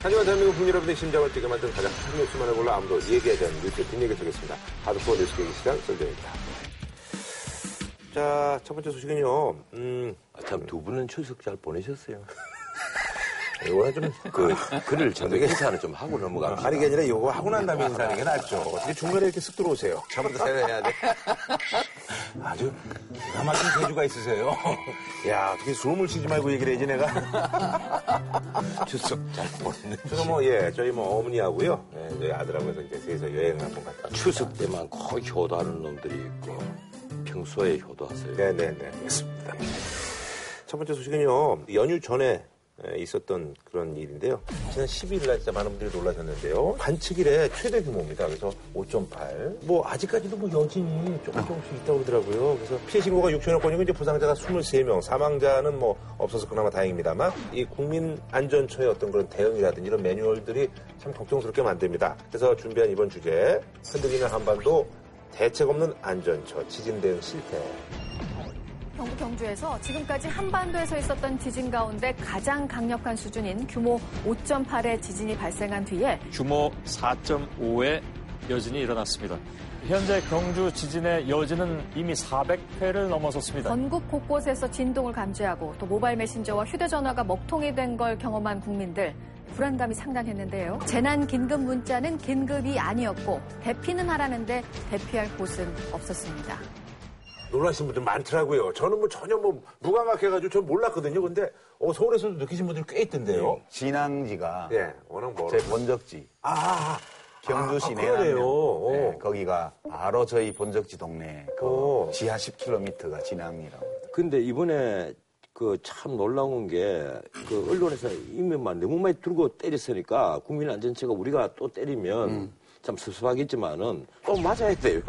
하지만 대한민국 국민 여러분의 심장을 뛰게 만든 가장 큰 뉴스만을 골라 아무도 얘기하지 않는 뉴스 뒷얘기 드리겠습니다. 하드코어 뉴스 계기 시간 썰전입니다. 자, 첫 번째 소식은요. 음, 아, 참, 두 분은 추석 잘 보내셨어요. 이거는 좀, 그, 글을 저녁 인사는 좀 하고 넘어갑시다. 아니, 게 아니라 이거 하고 난 다음에 인사하는 게 낫죠. 어떻게 중간에 이렇게 쓱 들어오세요. 처음부터 세뇌해야 돼. 아주 기가 막힌 재주가 있으세요. 야, 어떻게 숨을 쉬지 말고 얘기를 해야지, 내가. 추석 잘 보냈는지. 저는 뭐, 예, 저희 뭐 어머니하고요. 예, 저희 아들하고 해서 이제 셋이서 여행을 한번 갔다. 추석 때만 꼭 효도하는 놈들이 있고, 평소에 효도하세요. 네네네. 알겠습니다. 첫 번째 소식은요, 연휴 전에 에, 있었던 그런 일인데요. 지난 12일 날 진짜 많은 분들이 놀라셨는데요. 관측 일의 최대 규모입니다. 그래서 5.8. 뭐, 아직까지도 뭐 여진이 조금 조금씩 있다고 그러더라고요. 그래서 피해 신고가 6천여 건이고 이제 부상자가 23명, 사망자는 뭐 없어서 그나마 다행입니다만 이 국민 안전처의 어떤 그런 대응이라든지 이런 매뉴얼들이 참 걱정스럽게 만듭니다. 그래서 준비한 이번 주제, 흔들리는 한반도 대책 없는 안전처, 지진 대응 실패. 경북 경주에서 지금까지 한반도에서 있었던 지진 가운데 가장 강력한 수준인 규모 5.8의 지진이 발생한 뒤에 규모 4.5의 여진이 일어났습니다. 현재 경주 지진의 여진은 이미 400회를 넘어섰습니다. 전국 곳곳에서 진동을 감지하고 또 모바일 메신저와 휴대전화가 먹통이 된 걸 경험한 국민들 불안감이 상당했는데요. 재난 긴급 문자는 긴급이 아니었고 대피는 하라는데 대피할 곳은 없었습니다. 놀라신 분들 많더라고요. 저는 뭐 전혀 뭐 무감각해가지고 전 몰랐거든요. 근데 어, 서울에서도 느끼신 분들 꽤 있던데요. 진앙지가 예, 워낙 멀어. 제 본적지 아, 아, 경주시 아, 내안면 그러네요. 오. 네, 거기가 바로 저희 본적지 동네 그 오. 지하 10km가 진앙이라고 근데 이번에 그 참 놀라운 게 그 언론에서 이면만 너무 많이 들고 때렸으니까 국민 안전처가 우리가 또 때리면 참 섭섭하겠지만은 또 맞아야 돼요.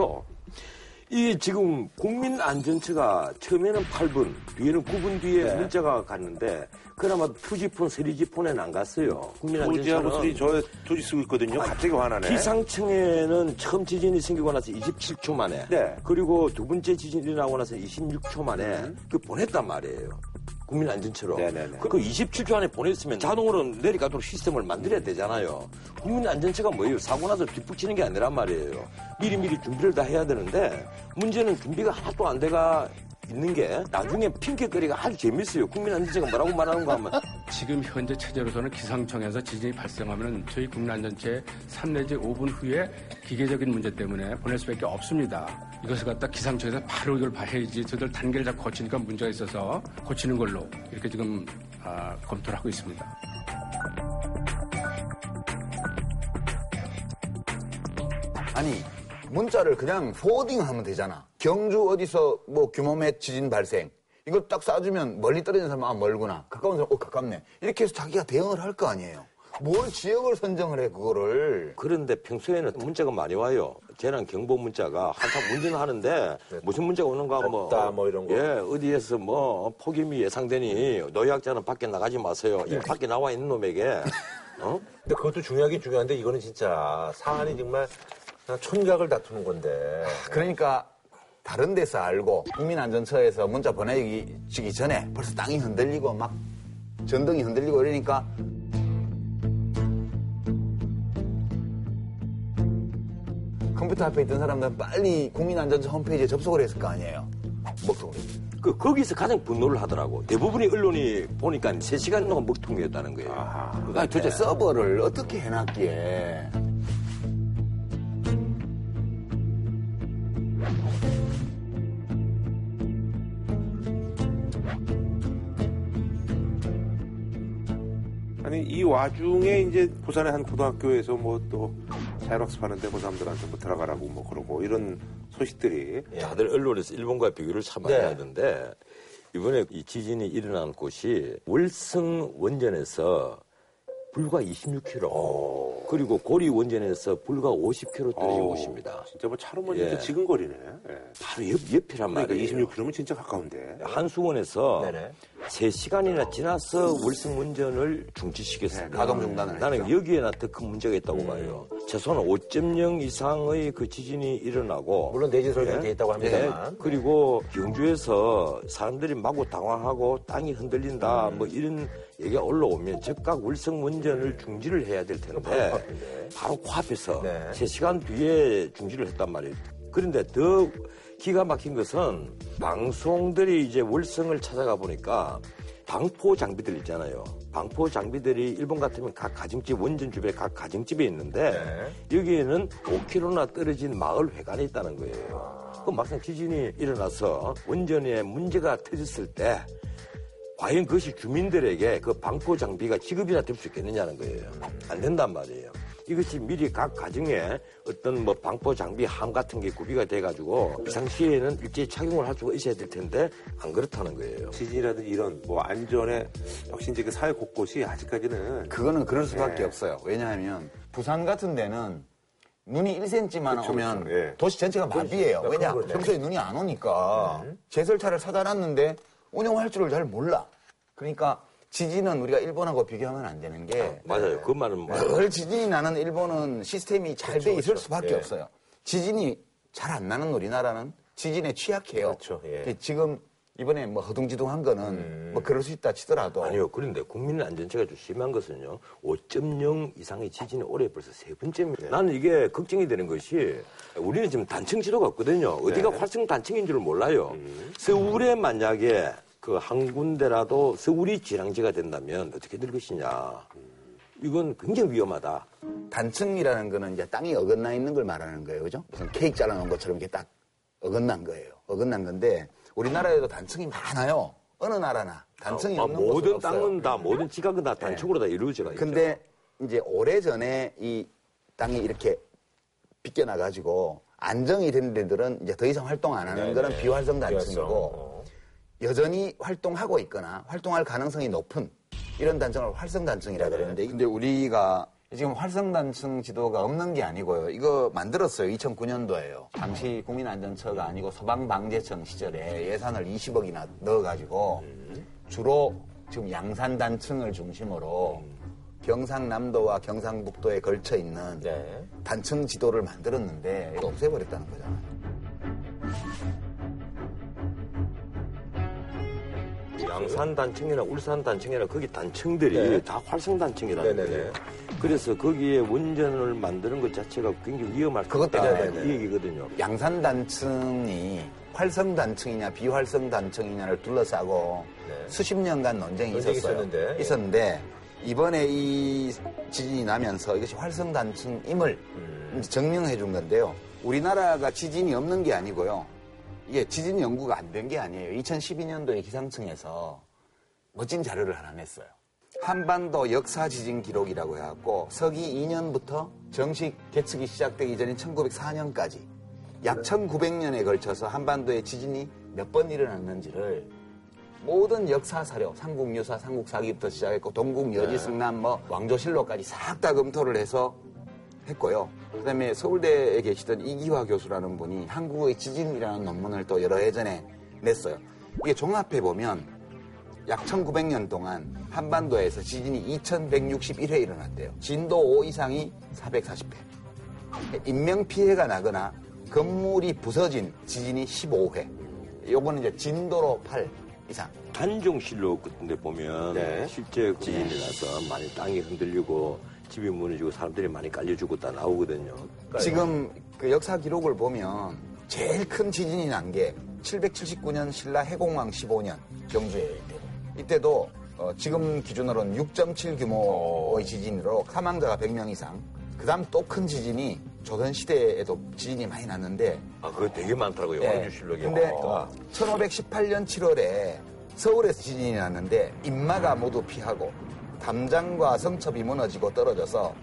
이 지금 국민 안전처가 처음에는 8분, 뒤에는 9분 뒤에 문자가 갔는데 그나마 투지폰, 세리지폰에는 안 갔어요. 국민 도지하고 안전처는 수리 저 도지 쓰고 있거든요. 갑자기 화나네. 기상청에는 처음 지진이 생기고 나서 27초 만에 네. 그리고 두 번째 지진이 나고 나서 26초 만에 그 보냈단 말이에요. 국민안전처로. 네네네. 그 27초 안에 보냈으면 자동으로 내려가도록 시스템을 만들어야 되잖아요. 국민안전처가 뭐예요? 사고 나서 뒷북치는 게 아니란 말이에요. 미리미리 준비를 다 해야 되는데 문제는 준비가 하나도 안 돼가 있는 게 나중에 핑계거리가 아주 재밌어요. 국민안전처가 뭐라고 말하는 거 하면 지금 현재 체제로서는 기상청에서 지진이 발생하면 저희 국민안전체 3 내지 5분 후에 기계적인 문제 때문에 보낼 수밖에 없습니다. 이것을 갖다 기상청에서 바로 이걸 봐야지 저들 단계를 잡고 고치니까 문제가 있어서 고치는 걸로 이렇게 지금 아, 검토를 하고 있습니다. 아니 문자를 그냥 포워딩하면 되잖아 경주 어디서 뭐 규모의 지진 발생 이걸 딱 쏴주면 멀리 떨어진 사람은 아 멀구나 가까운 사람 어 가깝네 이렇게 해서 자기가 대응을 할 거 아니에요 뭘 지역을 선정을 해 그거를 그런데 평소에는 문자가 많이 와요. 재난 경보 문자가 한참 문제는 하는데 무슨 문자가 오는가 뭐, 없다, 뭐 이런 거. 예, 어디에서 뭐 폭염이 예상되니 노약자는 밖에 나가지 마세요. 네. 이 밖에 나와 있는 놈에게 어? 근데 그것도 중요하긴 중요한데 이거는 진짜 사안이 정말 촌각을 다투는 건데. 그러니까 다른 데서 알고 국민안전처에서 문자 보내주기 전에 벌써 땅이 흔들리고 막 전등이 흔들리고 이러니까 컴퓨터 앞에 있던 사람들은 빨리 국민안전처 홈페이지에 접속을 했을 거 아니에요. 먹통을. 그 거기서 가장 분노를 하더라고. 대부분의 언론이 보니까 3시간 동안 먹통이었다는 거예요. 그러니까 도대체 서버를 어떻게 해놨기에 아니 이 와중에 이제 부산의 한 고등학교에서 뭐 또 자율학습하는데 그 사람들한테 뭐 들어가라고 뭐 그러고 이런 소식들이 다들 언론에서 일본과 비교를 참 많이 네. 하던데 이번에 이 지진이 일어난 곳이 월성 원전에서 불과 26km 그리고 고리 원전에서 불과 50km 떨어진 어, 곳입니다. 진짜 뭐 차로 뭐 예. 진짜 지근 거리네. 예. 바로 옆, 옆이란 그러니까 말이에요. 26km면 진짜 가까운데. 한수원에서 네네. 3시간이나 지나서 월성 원전을 중지시켰습니다. 네, 가동 중단을 나는 했죠. 여기에나 더 큰 문제가 있다고 봐요. 최소한 5.0 이상의 그 지진이 일어나고 물론 내진 예. 돼 있다고 합니다만. 예. 그리고 경주에서 사람들이 마구 당황하고 땅이 흔들린다 음. 뭐 이런 얘기가 올라오면 즉각 월성 원전을 중지를 해야 될 텐데 바로. 바로 코앞에서 네. 3시간 뒤에 중지를 했단 말이에요. 그런데 더 기가 막힌 것은 방송들이 이제 월성을 찾아가 보니까 방포 장비들 있잖아요. 방포 장비들이 일본 같으면 각 가정집 원전 주변에 각 가정집에 있는데 네. 여기에는 5km나 떨어진 마을 회관에 있다는 거예요. 그 막상 지진이 일어나서 원전에 문제가 터졌을 때 과연 그것이 주민들에게 그 방포 장비가 지급이나 될 수 있겠느냐는 거예요. 안 된단 말이에요. 이것이 미리 각 가정에 어떤 뭐 방포 장비 함 같은 게 구비가 돼가지고 비상시에는 일제히 착용을 할 수가 있어야 될 텐데 안 그렇다는 거예요. 지진이라든지 이런 뭐 안전에 역시 이제 그 사회 곳곳이 아직까지는 그거는 그럴 수밖에 네. 없어요. 왜냐하면 부산 같은 데는 눈이 1cm만 그쵸, 오면 그쵸. 예. 도시 전체가 마비예요. 왜냐? 평소에 눈이 안 오니까 제설차를 사다 놨는데 운영할 줄을 잘 몰라. 그러니까 지진은 우리가 일본하고 비교하면 안 되는 게 맞아요. 그 말은. 늘 지진이 나는 일본은 시스템이 잘돼 있을 그렇죠. 수밖에 예. 없어요. 지진이 잘 안 나는 우리나라는 지진에 취약해요. 그렇죠. 예. 근데 지금 이번에 뭐 허둥지둥한 거는 뭐 그럴 수 있다 치더라도 아니요. 그런데 국민 안전체가 좀 심한 것은요. 5.0 이상의 지진이 올해 벌써 세 번째입니다. 나는 이게 걱정이 되는 것이 우리는 지금 단층 지도가 없거든요. 어디가 활성 단층인 줄 몰라요. 서울에 만약에 그 한 군데라도 서울이 지랑지가 된다면 어떻게 될 것이냐. 이건 굉장히 위험하다. 단층이라는 거는 이제 땅이 어긋나 있는 걸 말하는 거예요. 그죠? 무슨 케이크 잘라놓은 것처럼 이렇게 딱 어긋난 거예요. 어긋난 건데 우리나라에도 단층이 많아요. 어느 나라나 단층이 아, 없는 모든 곳은 없어요. 땅은 다 모든 지각은 다 단층으로 다 이루어져가 있죠. 근데 이제 오래 전에 이 땅이 이렇게 빗겨나 가지고 안정이 된 데들은 이제 더 이상 활동 안 하는 네네. 거는 비활성 비활성. 단층이고 어. 여전히 활동하고 있거나 활동할 가능성이 높은 이런 단층을 활성 단층이라 그러는데 근데 우리가 지금 활성 단층 지도가 없는 게 아니고요. 이거 만들었어요. 2009년도에요. 당시 국민안전처가 아니고 소방방재청 시절에 예산을 20억이나 넣어가지고 주로 지금 양산 단층을 중심으로 경상남도와 경상북도에 걸쳐 있는 네. 단층 지도를 만들었는데 이거 없애버렸다는 거잖아요. 양산 단층이나 울산 단층이나 거기 단층들이 네. 다 활성 단층이라는 네네네. 거예요. 그래서 거기에 원전을 만드는 것 자체가 굉장히 위험할 돼요. 이 얘기거든요. 양산 단층이 활성 단층이냐 비활성 단층이냐를 둘러싸고 네. 수십 년간 논쟁이 논쟁이 있었어요. 있었는데, 예. 있었는데 이번에 이 지진이 나면서 이것이 활성 단층임을 음. 이제 증명해 준 건데요. 우리나라가 지진이 없는 게 아니고요. 이게 지진 연구가 안 된 게 아니에요. 2012년도에 기상청에서 멋진 자료를 하나 냈어요. 한반도 역사 지진 기록이라고 해갖고 서기 2년부터 정식 계측이 시작되기 전인 1904년까지 약 1900년에 걸쳐서 한반도에 지진이 몇 번 일어났는지를 모든 역사 사료, 삼국유사, 삼국사기부터 시작했고 동국 여지승남 뭐 왕조실록까지 싹 다 검토를 해서 했고요. 그다음에 서울대에 계시던 이기화 교수라는 분이 한국의 지진이라는 논문을 또 여러 해 전에 냈어요. 이게 종합해 보면 약 1900년 동안 한반도에서 지진이 2161회 일어났대요. 진도 5 이상이 440회. 인명 피해가 나거나 건물이 부서진 지진이 15회. 요거는 이제 진도로 8 이상. 단종실록 같은 데 보면 네. 실제 지진이 나서 많이 땅이 흔들리고 집이 무너지고 사람들이 많이 깔려 죽었다 나오거든요. 지금 그 역사 기록을 보면 제일 큰 지진이 난 게 779년 신라 해공왕 15년 경주에 이때도. 이때도 어, 지금 기준으로는 6.7 규모의 지진으로 사망자가 100명 이상. 그 다음 또 큰 지진이 조선 시대에도 지진이 많이 났는데 아, 그거 되게 많더라고요. 예. 왕주실록에. 근데 보니까. 1518년 7월에 서울에서 지진이 났는데 인마가 모두 피하고 담장과 성첩이 무너지고 떨어져서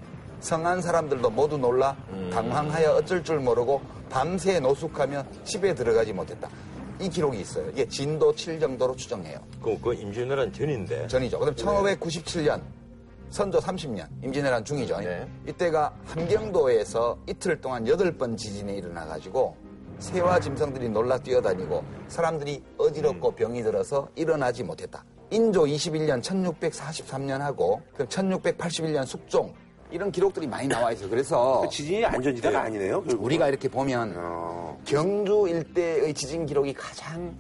성한 사람들도 모두 놀라 당황하여 어쩔 줄 모르고 밤새 노숙하며 집에 들어가지 못했다. 이 기록이 있어요. 이게 진도 7 정도로 추정해요. 그, 그 임진왜란 전인데. 전이죠. 그다음 1597년 선조 30년 임진왜란 중이죠. 네. 이때가 함경도에서 이틀 동안 8번 지진이 일어나 가지고 새와 짐승들이 놀라 뛰어다니고 사람들이 어지럽고 병이 들어서 일어나지 못했다. 인조 21년 1643년 하고 그럼 1681년 숙종 이런 기록들이 많이 나와 있어요. 그래서 그 지진이 안전지대가 아니네요. 결국은. 우리가 이렇게 보면 어. 경주 일대의 지진 기록이 가장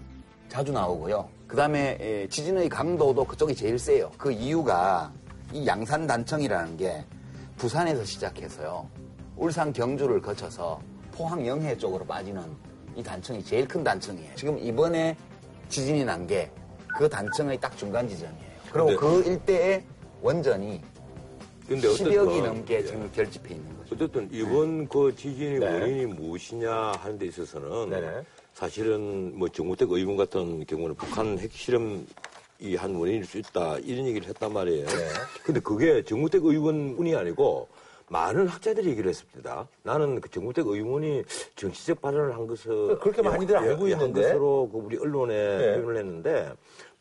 자주 나오고요. 그 다음에 지진의 강도도 그쪽이 제일 세요. 그 이유가 이 양산 단청이라는 게 부산에서 시작해서요. 울산 경주를 거쳐서 포항 영해 쪽으로 빠지는 이 단청이 제일 큰 단청이에요. 지금 이번에 지진이 난 게 그 단청의 딱 중간 지점이에요. 그리고 근데- 그 일대의 원전이 근데 10여기 어쨌든 넘게 예. 지금 결집해 있는 거죠. 어쨌든 이번 그 지진의 네. 원인이 무엇이냐 하는 데 있어서는 네네. 사실은 뭐 정우택 의원 같은 경우는 북한 핵실험 이 한 원인일 수 있다 이런 얘기를 했단 말이에요. 네. 근데 그게 정우택 의원뿐이 아니고 많은 학자들이 얘기를 했습니다. 나는 그 정우택 의원이 정치적 발언을 한 것을 그렇게 많이들 알고 예, 한 있는데. 것으로 그 우리 언론에 네. 표현을 했는데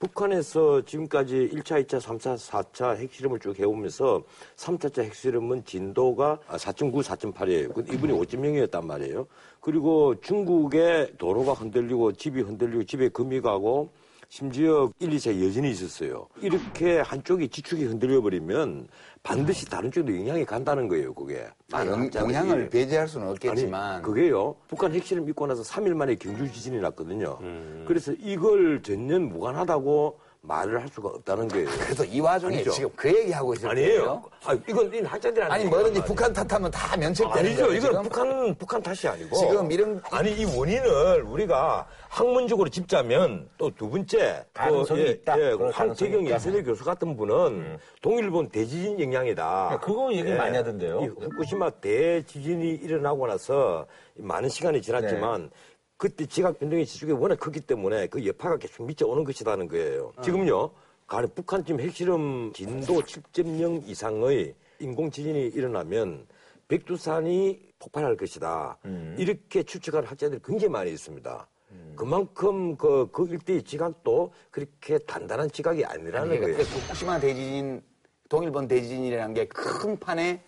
북한에서 지금까지 1차, 2차, 3차, 4차 핵실험을 쭉 해오면서 3차차 핵실험은 진도가 4.9, 4.8이에요. 이분이 5.0이었단 말이에요. 그리고 중국의 도로가 흔들리고 집이 흔들리고 집에 금이 가고 심지어 1, 2차 여진이 있었어요. 이렇게 한쪽이 지축이 흔들려 버리면 반드시 다른 쪽도 영향이 간다는 거예요, 그게. 많은 영. 영향을 배제할 수는 없겠지만 아니, 그게요. 북한 핵실험 있고 나서 3일 만에 경주 지진이 났거든요. 음. 그래서 이걸 전혀 무관하다고 말을 할 수가 없다는 거예요. 그래서 이 와중에 아니죠. 지금 그 얘기하고 있을 아니에요. 아, 이건 이 학자들이 아니 뭐든지 북한 탓하면 다 면책되는 아니죠. 거예요. 이건. 북한 북한 탓이 아니고 지금 이런- 아니 이 원인을 우리가 학문적으로 짚자면 또 두 번째 가능성이 또, 있다. 그럴 가능성이 황태경 있다. 예술대 교수 같은 분은 동일본 대지진 영향이다. 네, 그거 얘기 많이 하던데요. 이 후쿠시마 대지진이 일어나고 나서 많은 시간이 지났지만 그때 지각 변동의 지속이 워낙 크기 때문에 그 여파가 계속 미쳐오는 것이라는 거예요. 지금요, 가령 북한 지금 핵실험 진도 7.0 이상의 인공 지진이 일어나면 백두산이 폭발할 것이다. 이렇게 추측하는 학자들이 굉장히 많이 있습니다. 그만큼 그, 그 일대의 지각도 그렇게 단단한 지각이 아니라는 아니, 거예요. 그러니까 후쿠시마 대지진, 동일본 대지진이라는 게 큰 판에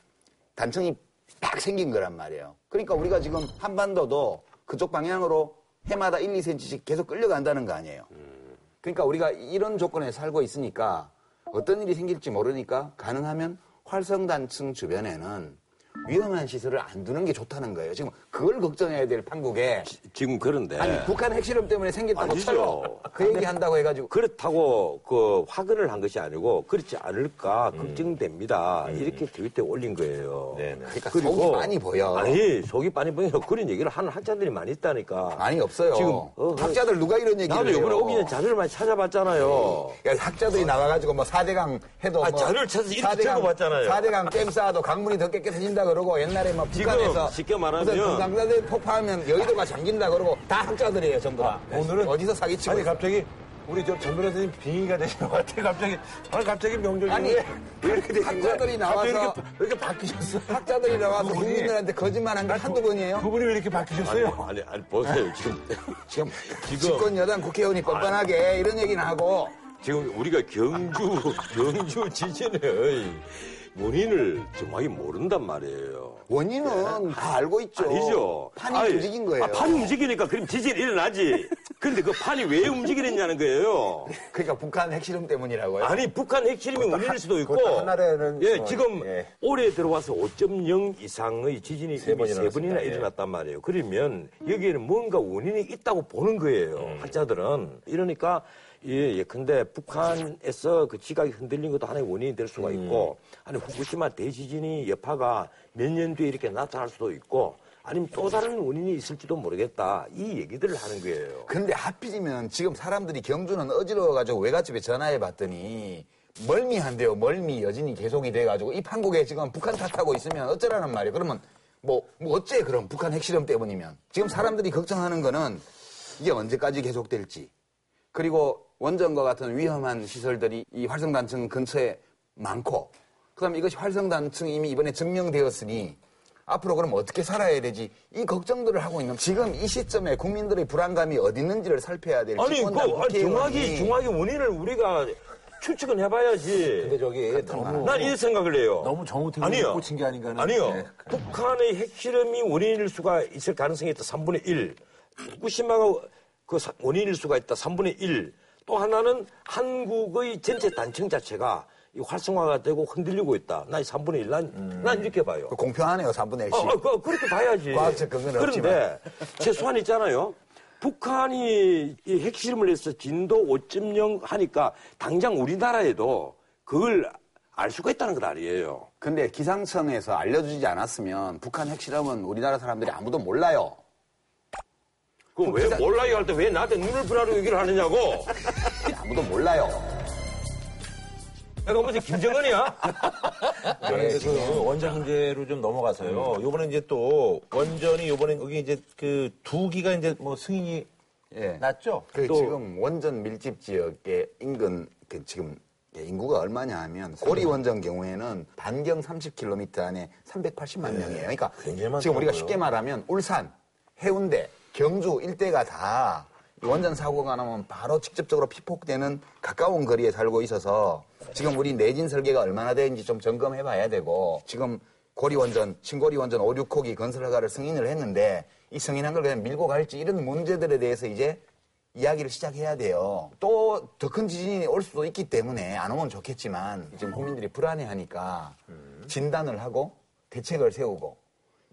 단청이 딱 생긴 거란 말이에요. 그러니까 우리가 지금 한반도도 그쪽 방향으로 해마다 1, 2cm씩 계속 끌려간다는 거 아니에요. 그러니까 우리가 이런 조건에 살고 있으니까 어떤 일이 생길지 모르니까 가능하면 활성단층 주변에는 위험한 시설을 안 두는 게 좋다는 거예요. 지금 그걸 걱정해야 될 판국에 지 금 그런데 아니 북한 핵실험 때문에 생겼다고 아니죠. 쳐요. 그 얘기 한다고 해가지고 그렇다고 그 확인을 한 것이 아니고 그렇지 않을까 걱정됩니다. 이렇게 트위터에 올린 거예요. 네네. 그러니까 속이 많이 보여. 아니 속이 많이 보여 그런 얘기를 하는 학자들이 많이 있다니까. 많이 없어요. 지금 어, 학자들 누가 이런 얘기를 나도? 이번에 오기 전에 자료를 많이 찾아봤잖아요. 야, 학자들이 나와가지고 뭐 4대강 해도 아, 뭐 자료를 찾아서 이렇게 적어봤잖아요. 4대강 댐 쌓아도 강물이 더 깨끗해진다 그러고 옛날에 뭐 북한에서 쉽게 말하면- 무슨 금강산에 폭파하면 여의도가 잠긴다 그러고 다 학자들이에요 전부 다. 오늘은 어디서 사기치고 아니 있어. 갑자기 우리 저전 변호사님 빙의가 되시는 것 같아. 갑자기 아니 갑자기 명절이 아니, 왜, 왜 이렇게 되신 거야? 학자들이 갑자기 나와서- 이렇게, 왜 이렇게 바뀌셨어? 학자들이 나와서 그분이- 국민들한테 거짓말한 게 한두 번이에요. 그분이 왜 이렇게 바뀌셨어요? 아니 아니 보세요 지금 지금 지금 집권 여당 국회의원이 뻔뻔하게 이런 얘기는 하고 지금 우리가 경주 경주 지진의 원인을 정확히 모른단 말이에요. 원인은 다 알고 있죠. 아니죠. 판이 아니, 움직인 거예요. 아, 판이 움직이니까 그럼 지진이 일어나지. 근데 그 판이 왜 움직이느냐는 거예요. 그러니까 북한 핵실험 때문이라고요. 아니 북한 핵실험이 원인일 수도 있고. 하나라는 예, 뭐, 지금 예. 올해 들어와서 5.0 이상의 지진이 세 이미 번세 번이나. 예. 일어났단 말이에요. 그러면 여기에는 뭔가 원인이 있다고 보는 거예요. 음. 학자들은. 이러니까 예, 예컨대 북한에서 그 지각이 흔들린 것도 하나의 원인이 될 수가 있고, 음. 아니 후쿠시마 대지진이 여파가 몇 년 뒤에 이렇게 나타날 수도 있고, 아니면 또 다른 원인이 있을지도 모르겠다. 이 얘기들을 하는 거예요. 근데 하필이면 지금 사람들이 경주는 어지러워가지고 외갓집에 전화해 봤더니 멀미한대요. 멀미 여진이 계속이 돼가지고 이 판국에 지금 북한 탓하고 있으면 어쩌라는 말이에요. 그러면 뭐, 뭐 어째 그럼 북한 핵실험 때문이면 지금 사람들이 걱정하는 거는 이게 언제까지 계속될지 그리고 원전과 같은 위험한 시설들이 이 활성단층 근처에 많고 그다음에 이것이 활성단층이 이미 이번에 증명되었으니 앞으로 그럼 어떻게 살아야 되지? 이 걱정들을 하고 있는 지금 이 시점에 국민들의 불안감이 어디 있는지를 살펴야 될 아니, 그, 아니, 국회의원이 정확히 원인을 우리가 추측은 해봐야지. 근데 저기 너무 난이 생각을 해요. 너무 정우택이 아니요. 꽂힌 게 아닌가 하는. 아니요. 네. 북한의 핵실험이 원인일 수가 있을 가능성이 있다. 3분의 1. 후쿠시마가 그 사- 원인일 수가 있다. 3분의 1. 또 하나는 한국의 전체 단층 자체가 이 활성화가 되고 흔들리고 있다. 난 3분의 1, 난, 난 이렇게 봐요. 공평하네요, 3분의 1씩. 어, 어, 그, 그렇게 봐야지. 과학적 근거는 그런데 최소한 있잖아요. 북한이 이 핵실험을 해서 진도 5.0 하니까 당장 우리나라에도 그걸 알 수가 있다는 것 아니에요. 근데 기상청에서 알려주지 않았으면 북한 핵실험은 우리나라 사람들이 아무도 몰라요. 그럼 왜 기사- 몰라요 할 때 왜 나한테 눈을 부라로 얘기를 하느냐고. 아무도 몰라요. 내가 무슨 김정은이야? 근데 그 원전 문제로 좀 넘어가서요. 요번에 이제 또 원전이 요번에 여기 이제 그 두 기가 이제 뭐 승인이 예. 났죠? 그또 지금 원전 밀집 지역의 인근 그 지금 인구가 얼마냐 하면 고리 원전 경우에는 반경 30km 안에 380만 명이에요. 그러니까 지금 우리가. 쉽게 말하면 울산, 해운대, 경주 일대가 다이 원전 사고가 나면 바로 직접적으로 피폭되는 가까운 거리에 살고 있어서 지금 우리 내진 설계가 얼마나 되는지 좀 점검해 봐야 되고 지금 고리 원전, 신고리 원전 5, 6호기 건설 허가를 승인을 했는데 이 승인한 걸 그냥 밀고 갈지 이런 문제들에 대해서 이제 이야기를 시작해야 돼요. 또 더 큰 지진이 올 수도 있기 때문에 안 오면 좋겠지만 지금 국민들이 불안해하니까 진단을 하고 대책을 세우고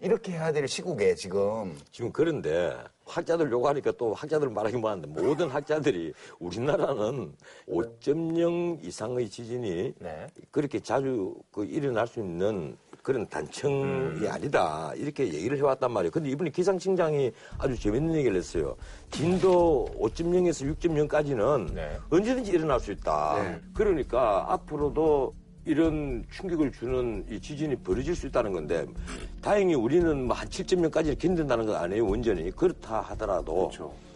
이렇게 해야 될 시국에 지금 지금 그런데 학자들 요구하니까 또 학자들 말하기 뭐하는데 모든 학자들이 우리나라는 5.0 이상의 지진이 네. 그렇게 자주 그 일어날 수 있는 그런 단청이 아니다 이렇게 얘기를 해왔단 말이에요. 근데 이번에 기상청장이 아주 재밌는 얘기를 했어요. 진도 5.0에서 6.0까지는 네. 언제든지 일어날 수 있다. 그러니까 앞으로도 이런 충격을 주는 이 지진이 벌어질 수 있다는 건데 다행히 우리는 뭐 한 7.0까지 견딘다는 건 아니에요 원전이. 그렇다 하더라도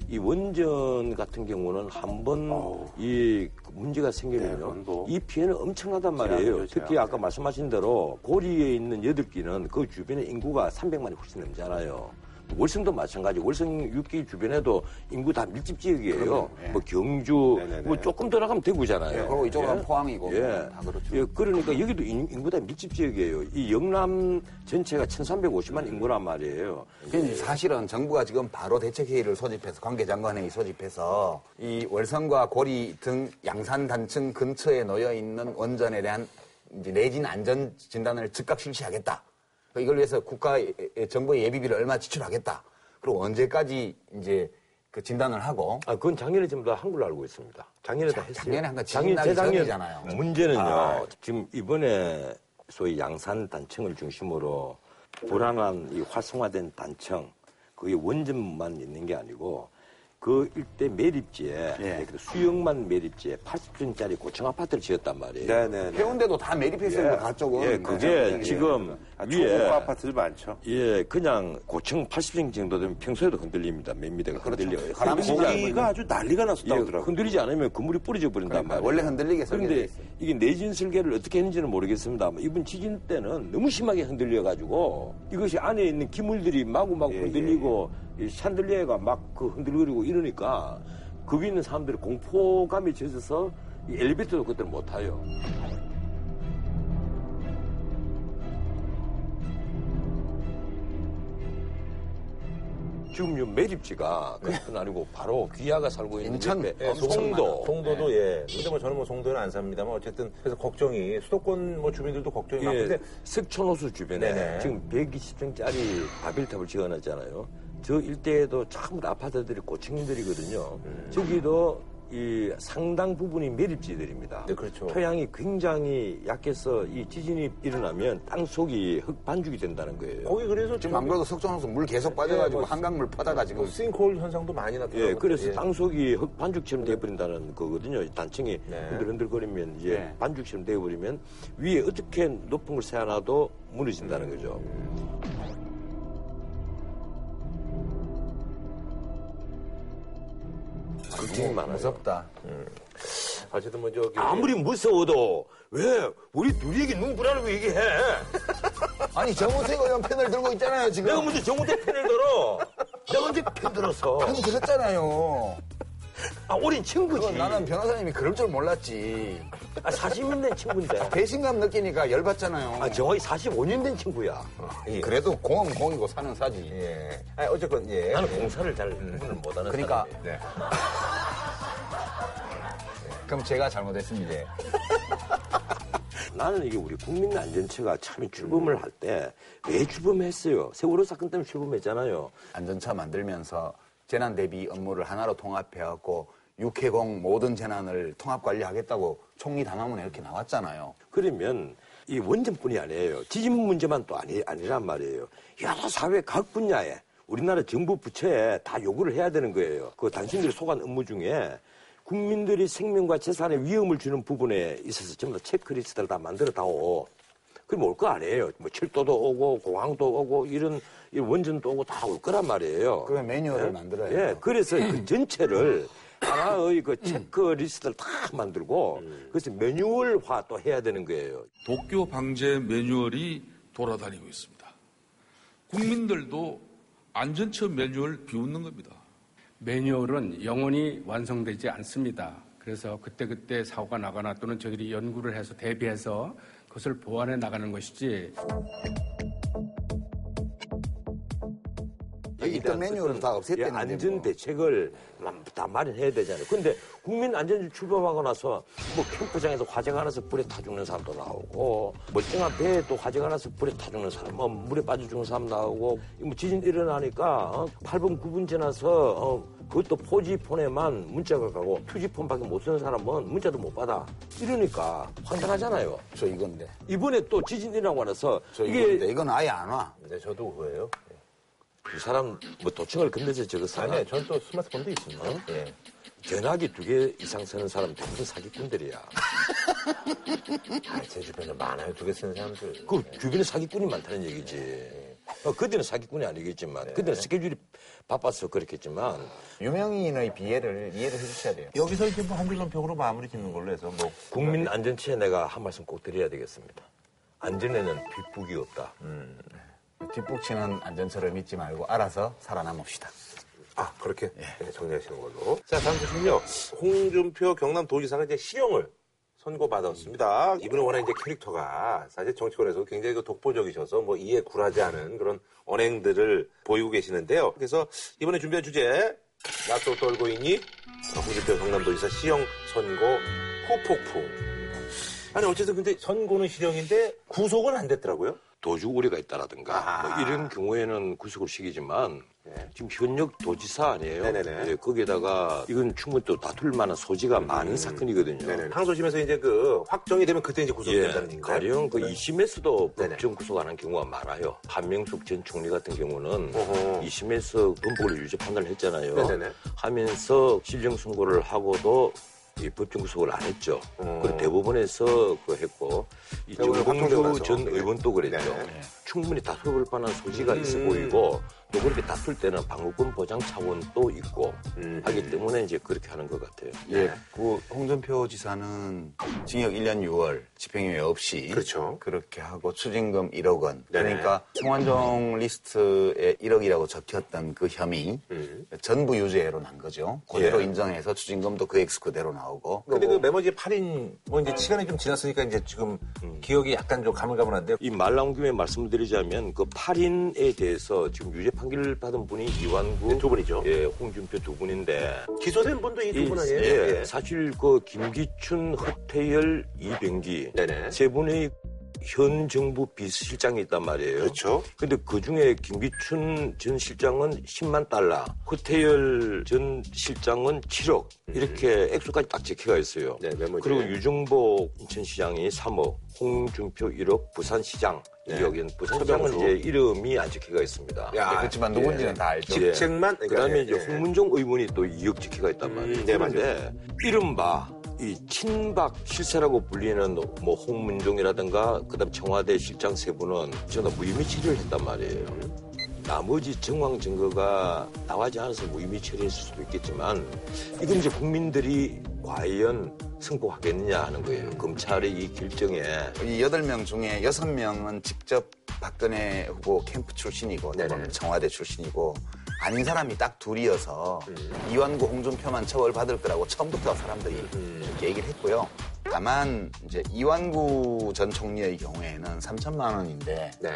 이 원전 같은 경우는 한 번 이 문제가 생기면요 이 피해는 엄청나단 말이에요. 특히 아까 말씀하신 대로 고리에 있는 여덟 기는 그 주변에 인구가 300만이 훨씬 넘잖아요 월성도 마찬가지. 월성 6기 주변에도 인구 다 밀집 지역이에요. 뭐 경주, 뭐 조금 더 나가면 대구잖아요. 예, 그리고 이쪽은 포항이고 예. 다 그렇죠. 예, 그러니까 여기도 인- 인구 다 밀집 지역이에요. 이 영남 전체가 1,350만 인구란 말이에요. 근데 사실은 정부가 지금 바로 대책회의를 소집해서 관계장관회의 소집해서 이 월성과 고리 등 양산 단층 근처에 놓여 있는 원전에 대한 이제 내진 안전 진단을 즉각 실시하겠다. 그러니까 이걸 위해서 국가 정부의 예비비를 얼마 지출하겠다. 그리고 언제까지 이제 그 진단을 하고 아, 그건 작년에 전부 다한 걸로 알고 있습니다. 작년에 다 자, 했어요. 작년에 한거 작년, 지진나기 재작년 전이잖아요. 문제는요. 아. 지금 이번에 소위 양산 단층을 중심으로 불안한 이 활성화된 단층, 그게 원전만 있는 게 아니고 그 일대 매립지에 예. 그 수영만 매립지에 80층짜리 고층 아파트를 지었단 말이에요. 네네네. 해운대도 다 매립했어요. 가쪽은. 예, 그게 지금 위에 초고가 아파트들 많죠. 예, 그냥 고층 80층 정도 되면 평소에도 흔들립니다. 몇 미터가 흔들려요. 바람이 흔들리지 않으면- 거기가 아주 난리가 났었다고 예. 흔들리지 않으면 건물이 부러져 버린단 그러니까 말이에요. 원래 흔들리게 설계돼 그런데. 이게 내진 설계를 어떻게 했는지는 모르겠습니다. 이번 지진 때는 너무 심하게 흔들려 가지고 이것이 안에 있는 기물들이 마구마구 예, 흔들리고 이 샹들리에가 막 그 흔들거리고 이러니까 그 위에 있는 사람들이 공포감이 젖어서 이 엘리베이터도 그때는 못 타요. 지금 요 매립지가 그건 아니고 바로 귀하가 살고 있는 인천, 옆에 예, 송도. 송도도 예. 근데 뭐 저는 뭐 송도는 안 삽니다만 어쨌든 그래서 걱정이 수도권 뭐 주민들도 걱정이 예, 많은데 석촌호수 주변에 네네. 지금 120층짜리 바빌탑을 지어놨잖아요. 저 일대에도 전부 다 아파트들이 고층들이거든요. 음. 저기도 이 상당 부분이 매립지들입니다. 네, 그렇죠. 토양이 굉장히 약해서 이 지진이 일어나면 땅 속이 흙 반죽이 된다는 거예요. 거기 그래서 지금 안 그래도 석촌호수 물 계속 빠져가지고 예, 뭐 한강물 퍼다가 지금 뭐 싱크홀 현상도 많이 나타나고 예, 그래서 예. 땅 속이 흙 반죽처럼 돼버린다는 거거든요. 단층이 네. 흔들흔들거리면 이제 네. 반죽처럼 돼버리면 위에 어떻게 높은 걸 세워놔도 무너진다는 거죠. 걱정이 많아요. 무섭다. 어쨌든 뭐 저기 아무리 무서워도 왜 우리 둘이에게 눈구라고 얘기해? 아니 정우택 의원 편을 들고 있잖아요 지금. 내가 먼저 정우대 편을 들어. 내가 언제 편 들었어? 편 들었잖아요. 아, 우린 친구지. 나는 변호사님이 그럴 줄 몰랐지. 아, 40년 된 친구인데. 배신감 느끼니까 열받잖아요. 아, 정확히 45년 된 친구야. 예. 그래도 공은 공이고 사는 사지. 예. 아니, 어쨌건 예. 나는 공사를 잘 구분을 못하는 그러니까. 네. 그럼 제가 잘못했습니다. 나는 이게 우리 국민안전처가 참 출범을 할 때 왜 출범했어요? 세월호 사건 때문에 출범했잖아요. 안전차 만들면서 재난 대비 업무를 하나로 통합해갖고 육해공 모든 재난을 통합 관리하겠다고 총리 담화문에 이렇게 나왔잖아요. 그러면 이 원전뿐이 아니에요. 지진 문제만 또 아니, 아니란 말이에요. 여러 사회 각 분야에 우리나라 정부 부처에 다 요구를 해야 되는 거예요. 그 당신들이 소관 업무 중에 국민들이 생명과 재산에 위험을 주는 부분에 있어서 전부 다 체크리스트를 다 만들어 다오. 그럼 올 거 아니에요. 뭐 철도도 오고 공항도 오고 이런, 이런 원전도 오고 다 올 거란 말이에요. 그러면 매뉴얼을 예? 만들어야 예, 돼요. 그래서 그 전체를 하나의 그 체크리스트를 다 만들고 그래서 매뉴얼화 또 해야 되는 거예요. 독교 방제 매뉴얼이 돌아다니고 있습니다. 국민들도 안전처 매뉴얼 비웃는 겁니다. 매뉴얼은 영원히 완성되지 않습니다. 그래서 그때그때 사고가 나거나 또는 저희들이 연구를 해서 대비해서 그것을 보완해 나가는 것이지 있던 매뉴얼을 다 없앴다는데 예, 뭐. 안전 대책을 다 마련해야 되잖아요. 근데 국민 안전을 출범하고 나서 뭐 캠프장에서 화재가 나서 불에 타 죽는 사람도 나오고 멀쩡한 배에 또 화재가 나서 불에 타 죽는 사람, 뭐 물에 빠져 죽는 사람 나오고 뭐 지진 일어나니까 어, 8분 9분 지나서 어, 그것도 포지폰에만 문자가 가고 투지폰밖에 못 쓰는 사람은 문자도 못 받아. 이러니까 황당하잖아요. 저 이건데. 이번에 또 지진 일어나고 나서 저 이게 이건데. 이건 아예 안 와. 네, 저도 그거예요. 두 사람 뭐 도청을 건네서 적었어. 아니요, 저는 또 스마트폰도 있습니다. 어? 예. 전화기 두 개 이상 쓰는 사람 대부분 사기꾼들이야. 아, 제 주변에 많아요. 두 개 쓰는 사람들. 그 주변에 사기꾼이 많다는 얘기지. 어, 그때는 사기꾼이 아니겠지만, 그때는 스케줄이 바빠서 그렇겠지만, 유명인의 비애를 이해를 해주셔야 돼요. 여기서 이제 뭐 한줄 논평으로 마무리 짓는 걸로 해서 뭐. 국민 안전처에 내가 한 말씀 꼭 드려야 되겠습니다. 안전에는 빗북이 없다. 뒷북치는 안전처를 믿지 말고 알아서 살아남읍시다. 아, 그렇게 네, 정리하시는 걸로. 자, 다음 소식은요. 홍준표 경남도지사가 이제 실형을 선고받았습니다. 이분은 워낙 이제 캐릭터가 사실 정치권에서 굉장히 그 독보적이셔서 뭐 이해 굴하지 않은 그런 언행들을 보이고 계시는데요. 그래서 이번에 준비한 주제, 나 또 떨고 있니? 홍준표 경남도지사 시형 선고 후폭풍. 아니, 어쨌든 근데 선고는 실형인데 구속은 안 됐더라고요. 도주 우려가 있다라든가, 아. 뭐 이런 경우에는 구속을 시키지만, 지금 현역 도지사 아니에요? 예, 거기에다가 이건 충분히 또 다툴 만한 소지가 많은 사건이거든요. 네네. 항소심에서 이제 그 확정이 되면 그때 이제 구속된다는 예, 얘기인가요? 가령 그 2심에서도 네네. 법정 구속하는 경우가 많아요. 한명숙 전 총리 같은 경우는 어허. 2심에서 범법을 유죄 판단을 했잖아요. 네네네. 하면서 실형 선고를 하고도 이 법정 구속을 안 했죠. 어. 그리고 대법원에서 그 했고 이 대법원 확정되고 정동주 나서. 전 네. 의원도 그랬죠. 네네. 충분히 다툴 만한 소지가 있어 음. 보이고 또 그렇게 다툴 때는 방어권 보장 차원도 있고 음. 하기 때문에 이제 그렇게 하는 것 같아요. 예, 그 홍준표 지사는 징역 1년 6월 집행유예 없이 그렇죠. 그렇게 하고 추징금 1억 원. 네네. 그러니까 성완종 리스트에 1억이라고 적혔던 그 혐의 음. 전부 유죄로 난 거죠. 그대로 예. 인정해서 추징금도 그 액수 그대로 나오고. 근데 그 메모지 8인 뭐 이제 시간이 좀 지났으니까 이제 지금 기억이 약간 좀 가물가물한데 이 말 나온 김에 말씀드리자면 그 8인에 대해서 지금 유죄 판결 받은 분이 이완구 네, 두 분이죠. 예, 홍준표 두 분인데 기소된 분도 이 두 분 아니에요? 예, 사실 그 김기춘, 허태열, 이병기 네네. 세 분의 현 정부 비서실장이 있단 말이에요. 그렇죠. 근데 그 중에 김기춘 전 실장은 10만 달러, 허태열 전 실장은 7억 이렇게 액수까지 딱 적혀가 있어요. 네, 메모지에. 그리고 유정복 인천시장이 3억, 홍준표 1억, 부산시장 네. 2억인 부산시장은. 이제 이름이 안 적혀가 있습니다. 야, 예, 그렇지만 누군지는 다 알죠. 직책만 그 다음에 이제 예. 홍문종 의원이 또 2억 지키가 있단 말이에요. 음, 네, 그런데 이른바 이 친박 실세라고 불리는 뭐 홍문종이라든가 그다음 청와대 실장 세 분은 전부 다 무혐의 처리를 했단 말이에요. 나머지 정황 증거가 나오지 않아서 무혐의 처리했을 수도 있겠지만 이건 이제 국민들이 과연 선고하겠느냐 하는 거예요. 검찰의 이 결정에 이 8명 중에 6명은 직접 박근혜 후보 캠프 출신이고 청와대 출신이고 아닌 사람이 딱 둘이어서 음. 이완구 홍준표만 처벌받을 거라고 처음부터 사람들이 음. 이렇게 얘기를 했고요. 다만 이제 이완구 전 총리의 경우에는 3천만 원인데 네.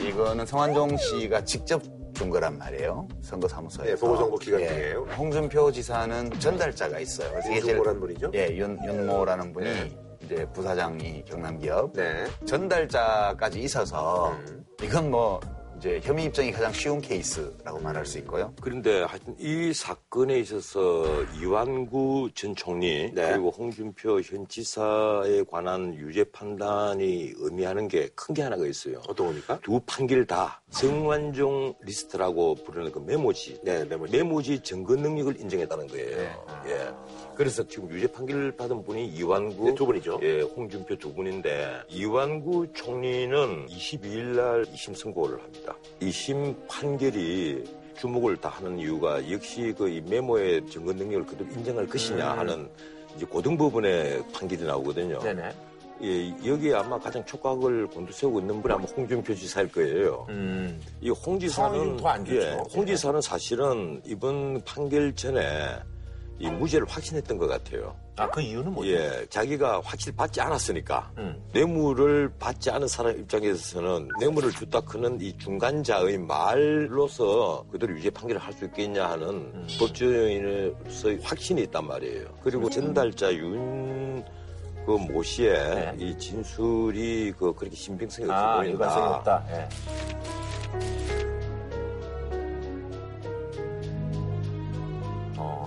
이거는 성환종 씨가 직접 준 거란 말이에요. 선거사무소에서. 네, 보궐선거 기간 중에요. 홍준표 지사는 전달자가 있어요. 윤준모라는 분이죠? 예, 윤, 윤모라는 분이 네. 이제 부사장이 경남기업 네. 전달자까지 있어서 이건 뭐 이제 혐의 입증이 가장 쉬운 케이스라고 말할 수 있고요. 그런데 하여튼 이 사건에 있어서 이완구 전 총리 네. 그리고 홍준표 현 지사에 관한 유죄 판단이 의미하는 게 큰 게 하나가 있어요. 어떤 겁니까? 두 판결 다 성완종 리스트라고 부르는 그 메모지, 네, 메모지. 증거 능력을 인정했다는 거예요. 예. 그래서 지금 유죄 판결 받은 분이 이완구 네, 두 분이죠. 예, 홍준표 두 분인데 이완구 총리는 22일 날 2심 선고를 합니다. 2심 판결이 주목을 다 하는 이유가 역시 그 이 메모의 증거 능력을 그대로 인정할 것이냐 하는 이제 고등법원의 판결이 나오거든요. 네네. 예, 여기에 아마 가장 촉각을 곤두세우고 있는 분이 아마 홍준표 지사일 거예요. 음. 이 홍 지사는 더안 좋죠. 예, 홍 지사는 사실은 이번 판결 전에 이 무죄를 확신했던 것 같아요. 아, 그 이유는 뭐죠? 예, 자기가 확실히 받지 않았으니까 음. 뇌물을 받지 않은 사람 입장에서는 뇌물을 줬다 크는 이 중간자의 말로서 그대로 유죄 판결을 할 수 있겠냐 하는 음. 법조인으로서의 확신이 있단 말이에요. 그리고 전달자 윤 그모 씨의 네. 이 진술이 그 그렇게 신빙성이 없어 아, 보인다. 예.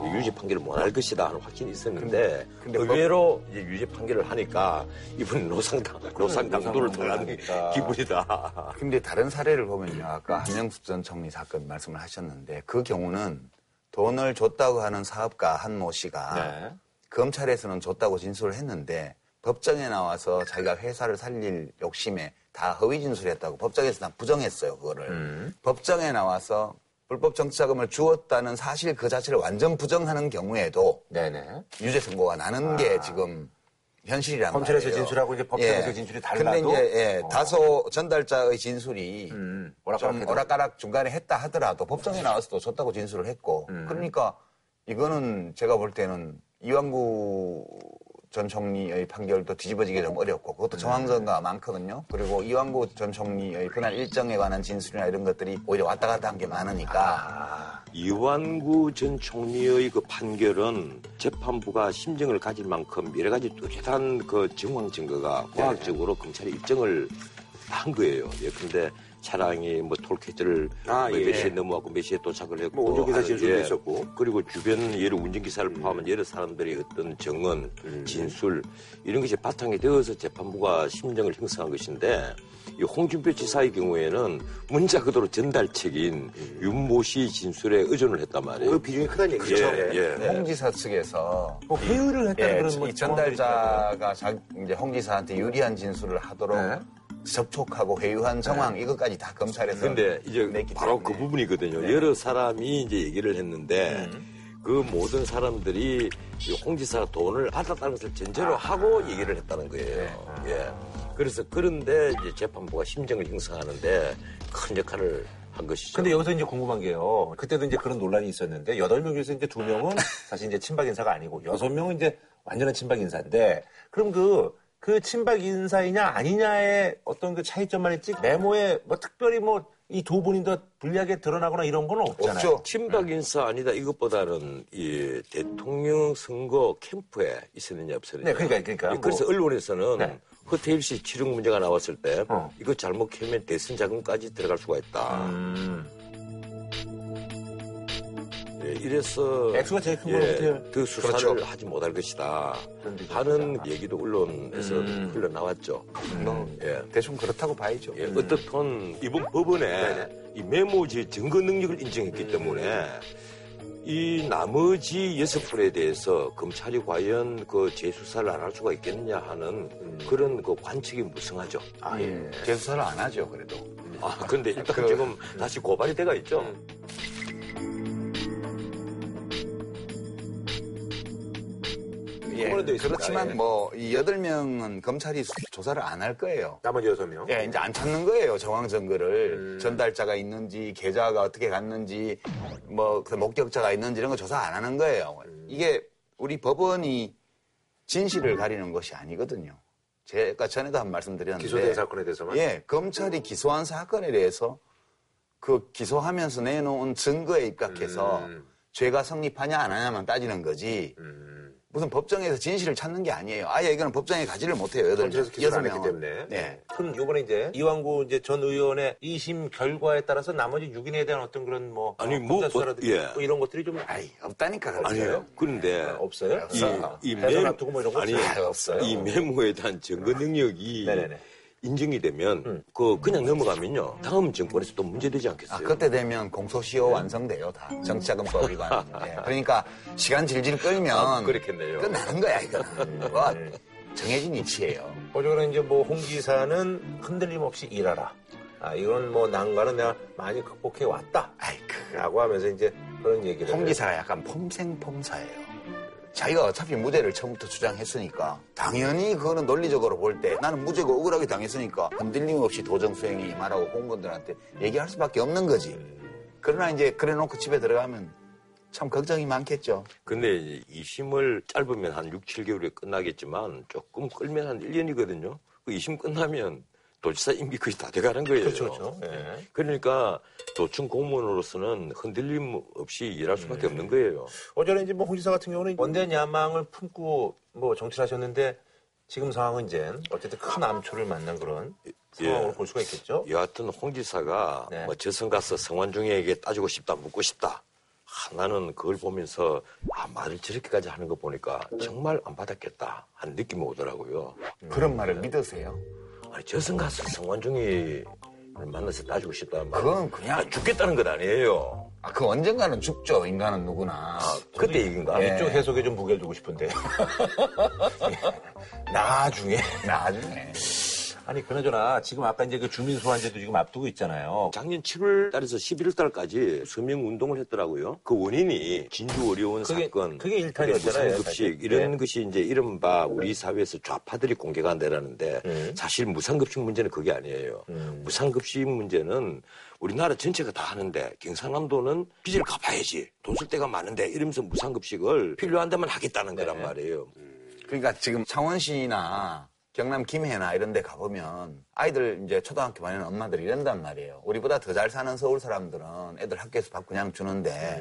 유죄 판결을 못할 것이다 하는 확신이 있었는데 근데 의외로 이제 유죄 판결을 하니까 이분 노상당 노상당도를 당하는. 기분이다. 근데 다른 사례를 보면요. 아까 한영숙 전 총리 사건 말씀을 하셨는데 그 경우는 돈을 줬다고 하는 사업가 한 모 씨가 네. 검찰에서는 줬다고 진술을 했는데 법정에 나와서 자기가 회사를 살릴 욕심에 다 허위 진술했다고 법정에서 다 부정했어요 그거를 음. 법정에 나와서 불법 정치자금을 주었다는 사실 그 자체를 완전 부정하는 경우에도 네네. 유죄 선고가 나는 게 지금 현실이란 검찰에서 말이에요. 진술하고 이제 법정에서 진술이 달라도? 근데 이제 예, 어. 다소 전달자의 진술이 음, 좀 오락가락해도. 오락가락 중간에 했다 하더라도 법정에 나와서도 줬다고 진술을 했고 음. 그러니까 이거는 제가 볼 때는 이완구 전 총리의 판결도 뒤집어지기 좀 어렵고 음. 그것도 정황선가 많거든요. 그리고 이완구 전 총리의 그날 일정에 관한 진술이나 이런 것들이 오히려 왔다 갔다 한 게 많으니까 이완구 전 총리의 그 판결은 재판부가 심증을 가질 만큼 여러 가지 뚜렷한 그 정황 증거가 과학적으로 검찰이 입증을 한 거예요. 예컨대 차량이 뭐 톨게이트를 아, 뭐 예. 몇 시에 넘어왔고 몇 시에 도착을 했고 뭐 운전기사 진술도 예. 있었고. 그리고 주변 여러 운전기사를 포함한 여러 사람들의 어떤 증언, 음. 진술 이런 것이 바탕이 되어서 재판부가 심정을 형성한 것인데 이 홍준표 지사의 경우에는 문자 그대로 전달책인 윤모 씨 진술에 의존을 했단 말이에요. 그 비중이 크다는 얘기죠. 예, 예. 홍 지사 측에서 뭐 회의를 했다는 예, 그런 뭐이 전달자가 자, 이제 홍 지사한테 유리한 진술을 하도록 네. 접촉하고 회유한 정황 이것까지 다 검찰에서 근데 이제 냈기 바로 때문에. 그 부분이거든요. 여러 사람이 이제 얘기를 했는데 그 모든 사람들이 이 홍 지사가 돈을 받았다는 것을 전제로 하고 얘기를 했다는 거예요. 예. 그래서 그런데 이제 재판부가 심정을 형성하는데 큰 역할을 한 것이죠. 근데 여기서 이제 궁금한 게요. 그때도 이제 그런 논란이 있었는데 여덟 명 중에서 이제 두 명은 사실 이제 친박 인사가 아니고 여섯 명은 이제 완전한 친박 인사인데 그럼 그, 그 친박 인사이냐 아니냐의 어떤 그 차이점만 있지 메모에 뭐 특별히 뭐 이 두 분이 더 불리하게 드러나거나 이런 건 없잖아요. 없죠. 친박 인사 아니다 이것보다는 이 대통령 선거 캠프에 있었느냐 없었느냐. 네, 그러니까, 그러니까 예, 그래서 뭐- 언론에서는 네. 허태일 씨 치룡 문제가 나왔을 때 어. 이거 잘못 캐면 대선 자금까지 들어갈 수가 있다. 음, 예, 이래서 액수가 제일 큰건 허태일. 그 수사를 그렇죠. 하지 못할 것이다 하는. 얘기도 언론에서 음. 흘러나왔죠. 뭐 예. 대충 그렇다고 봐야죠. 예, 어떻든 이번 법원에 이 메모지 증거 능력을 인정했기 때문에 이 나머지 여섯 분에 대해서 검찰이 과연 그 재수사를 안 할 수가 있겠느냐 하는 그런 그 관측이 무성하죠. 아, 예. 재수사를 안 하죠 그래도. 아, 근데 일단 그- 지금 다시 고발이 돼가 있죠. 예, 그거로 돼 있습니다. 그렇지만 예. 뭐이 여덟 명은 검찰이 수- 조사를 안 할 거예요. 나머지 여섯 명. 예, 이제 안 찾는 거예요 정황 증거를 음. 전달자가 있는지 계좌가 어떻게 갔는지 뭐 그 목격자가 있는지 이런 거 조사 안 하는 거예요. 음. 이게 우리 법원이 진실을 가리는 것이 아니거든요. 제가 전에도 한 말씀 드렸는데 기소된 사건에 대해서만. 예, 검찰이 기소한 사건에 대해서 그 기소하면서 내놓은 증거에 입각해서 음. 죄가 성립하냐 안 하냐만 따지는 거지. 음. 무슨 법정에서 진실을 찾는 게 아니에요. 아예 이거는 법정에 가지를 못해요. 여덟 명, 검찰에서 기소를 안 했기 명은. 때문에. 네. 그럼 요번에 이제 이왕구 이제 전 의원의 2심 결과에 따라서 나머지 6인에 대한 어떤 그런 뭐 아니, 어, 뭐, 수사라든지 예. 뭐 이런 것들이 좀 아이 없다니까. 그렇죠. 아니에요. 그런데 없어요? 이, 이 대선 매- 앞두고 뭐 이런 거 아니, 다 없어요. 이 메모에 대한 증거 능력이 네네네. 인정이 되면 음. 그 그냥 넘어가면요 다음 정권에서 또 문제되지 아, 않겠어요? 그때 되면 공소시효 네. 완성돼요, 다. 정치자금법 위반. 예. 그러니까 시간 질질 끌면 아, 그렇겠네요. 음. 끝나는 거야, 이거는. 뭐 정해진 이치예요. 어저께는 이제 뭐홍 지사는 흔들림 없이 일하라. 아, 이런 뭐 난관은 내가 많이 극복해 왔다. 아이, 그, 라고 하면서 이제 그런 얘기를. 홍 기사가 약간 폼생폼사예요. 자기가 어차피 무죄를 처음부터 주장했으니까 당연히 그거는 논리적으로 볼 때 나는 무죄고 억울하게 당했으니까 흔들림 없이 도정 수행에 임하라고 공무원들한테 얘기할 수밖에 없는 거지. 그러나 이제 그래 놓고 집에 들어가면 참 걱정이 많겠죠. 근데 이 심을 짧으면 한 6, 7개월에 끝나겠지만 조금 끌면 한 1년이거든요. 그 2심 끝나면 도지사 임기 거의 다 돼가는 거예요. 그렇죠, 그렇죠. 예. 그러니까 도청 공무원으로서는 흔들림 없이 일할 수밖에 음. 없는 거예요. 어제는 이제 뭐홍 지사 같은 경우는 원대한 야망을 품고 뭐 정치를 하셨는데 지금 상황은 이제 어쨌든 큰 암초를 만난 그런 상황으로 볼 수가 있겠죠. 여하튼 홍 지사가 네. 뭐 저승 가서 성완중에게 따지고 싶다, 묻고 싶다. 아, 나는 그걸 보면서 아, 말을 저렇게까지 하는 거 보니까 정말 안 받았겠다 하는 느낌이 오더라고요. 그런 말을 믿으세요? 아니, 저승 가서 성완중이 만나서 따지고 싶다는 말. 그건 그냥 아, 죽겠다는 건 아니에요. 아, 그 언젠가는 죽죠, 인간은 누구나. 그때 얘기인가? 예. 이쪽 해석에 좀 무게를 두고 싶은데. 나중에. 나중에. 아니, 그나저나 지금 아까 이제 그 주민 소환제도 지금 앞두고 있잖아요. 작년 7월 달에서 11월 달까지 서명 운동을 했더라고요. 그 원인이 진주 어려운 그게- 사건, 그게 일탄이었잖아요, 무상급식 사실. 이런 네. 것이 이제 이른바 우리 사회에서 좌파들이 공개가 안 되라는데 음. 사실 무상급식 문제는 그게 아니에요. 음. 무상급식 문제는 우리나라 전체가 다 하는데 경상남도는 빚을 갚아야지 돈 쓸 데가 많은데 이러면서 무상급식을 필요한 데만 하겠다는 네. 거란 말이에요. 그러니까 지금 창원시나 경남 김해나 이런 데 가보면 아이들 이제 초등학교 다니는 엄마들이 이런단 말이에요. 우리보다 더 잘 사는 서울 사람들은 애들 학교에서 밥 그냥 주는데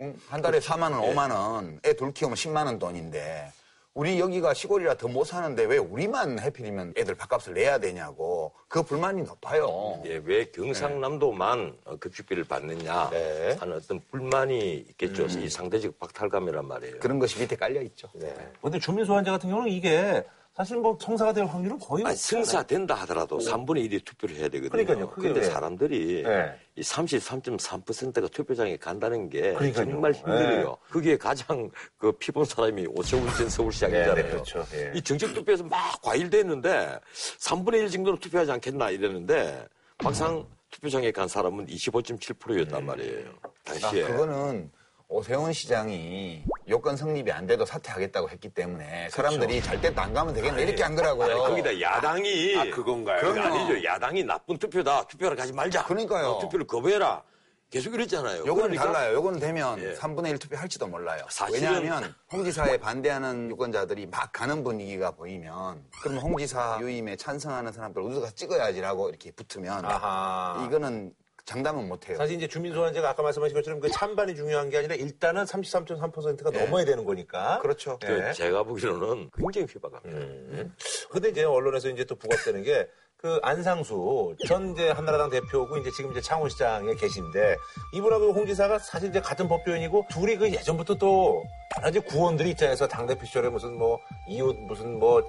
응? 한 달에 4만 원, 5만 원, 애 둘 키우면 10만 원 돈인데 우리 여기가 시골이라 더 못 사는데 왜 우리만 해필이면 애들 밥값을 내야 되냐고 그 불만이 높아요. 예, 왜 경상남도만 어, 급식비를 받느냐 네. 하는 어떤 불만이 있겠죠. 이 상대적 박탈감이란 말이에요. 그런 것이 밑에 깔려 있죠. 네. 근데 주민 소환제 같은 경우는 이게 사실 뭐 성사가 될 확률은 거의 아니, 없잖아요. 승사 된다 하더라도 3분의 1이 투표를 해야 되거든요. 그러니까요. 근데 왜? 사람들이 네. 이 33.3%가 투표장에 간다는 게 그러니까요. 정말 힘들어요. 네. 그게 가장 그 피본 사람이 오세훈 전 서울시장이잖아요. 네, 네, 그렇죠. 예. 이 정책 투표에서 막 과일됐는데 3분의 1 정도는 투표하지 않겠나 이랬는데 막상 투표장에 간 사람은 25.7%였단 말이에요. 아, 당시에. 그거는 오세훈 시장이 요건 성립이 안 돼도 사퇴하겠다고 했기 때문에 사람들이 잘 때도 안 가면 되겠네 이렇게 한 거라고요. 아니, 거기다 야당이 아, 그건가요? 그건. 아니죠. 야당이 나쁜 투표다. 투표를 가지 말자. 그러니까요. 어, 투표를 거부해라. 계속 이랬잖아요. 요거는 그러니까 달라요. 요거는 되면 예. 3분의 1 투표 할지도 몰라요. 사실은- 왜냐하면 홍 지사에 반대하는 유권자들이 막 가는 분위기가 보이면 그럼 홍 지사 유임에 찬성하는 사람들 우리가 찍어야지라고 이렇게 붙으면 아하. 이거는 장담은 못해요. 사실 이제 주민 소환제가 아까 말씀하신 것처럼 그 찬반이 중요한 게 아니라 일단은 33.3%가 넘어야 되는 거니까. 그렇죠. 그 네. 제가 보기로는 굉장히 휘박합니다. 음. 근데 이제 언론에서 이제 또 부각되는 게 그 안상수 전 이제 한나라당 대표고 이제 지금 이제 창원시장에 계신데 이분하고 홍 지사가 사실 이제 같은 법조인이고 둘이 그 예전부터 또 여러 가지 구원들이 있잖아요. 당대표 시절에 무슨 뭐 이웃 무슨 뭐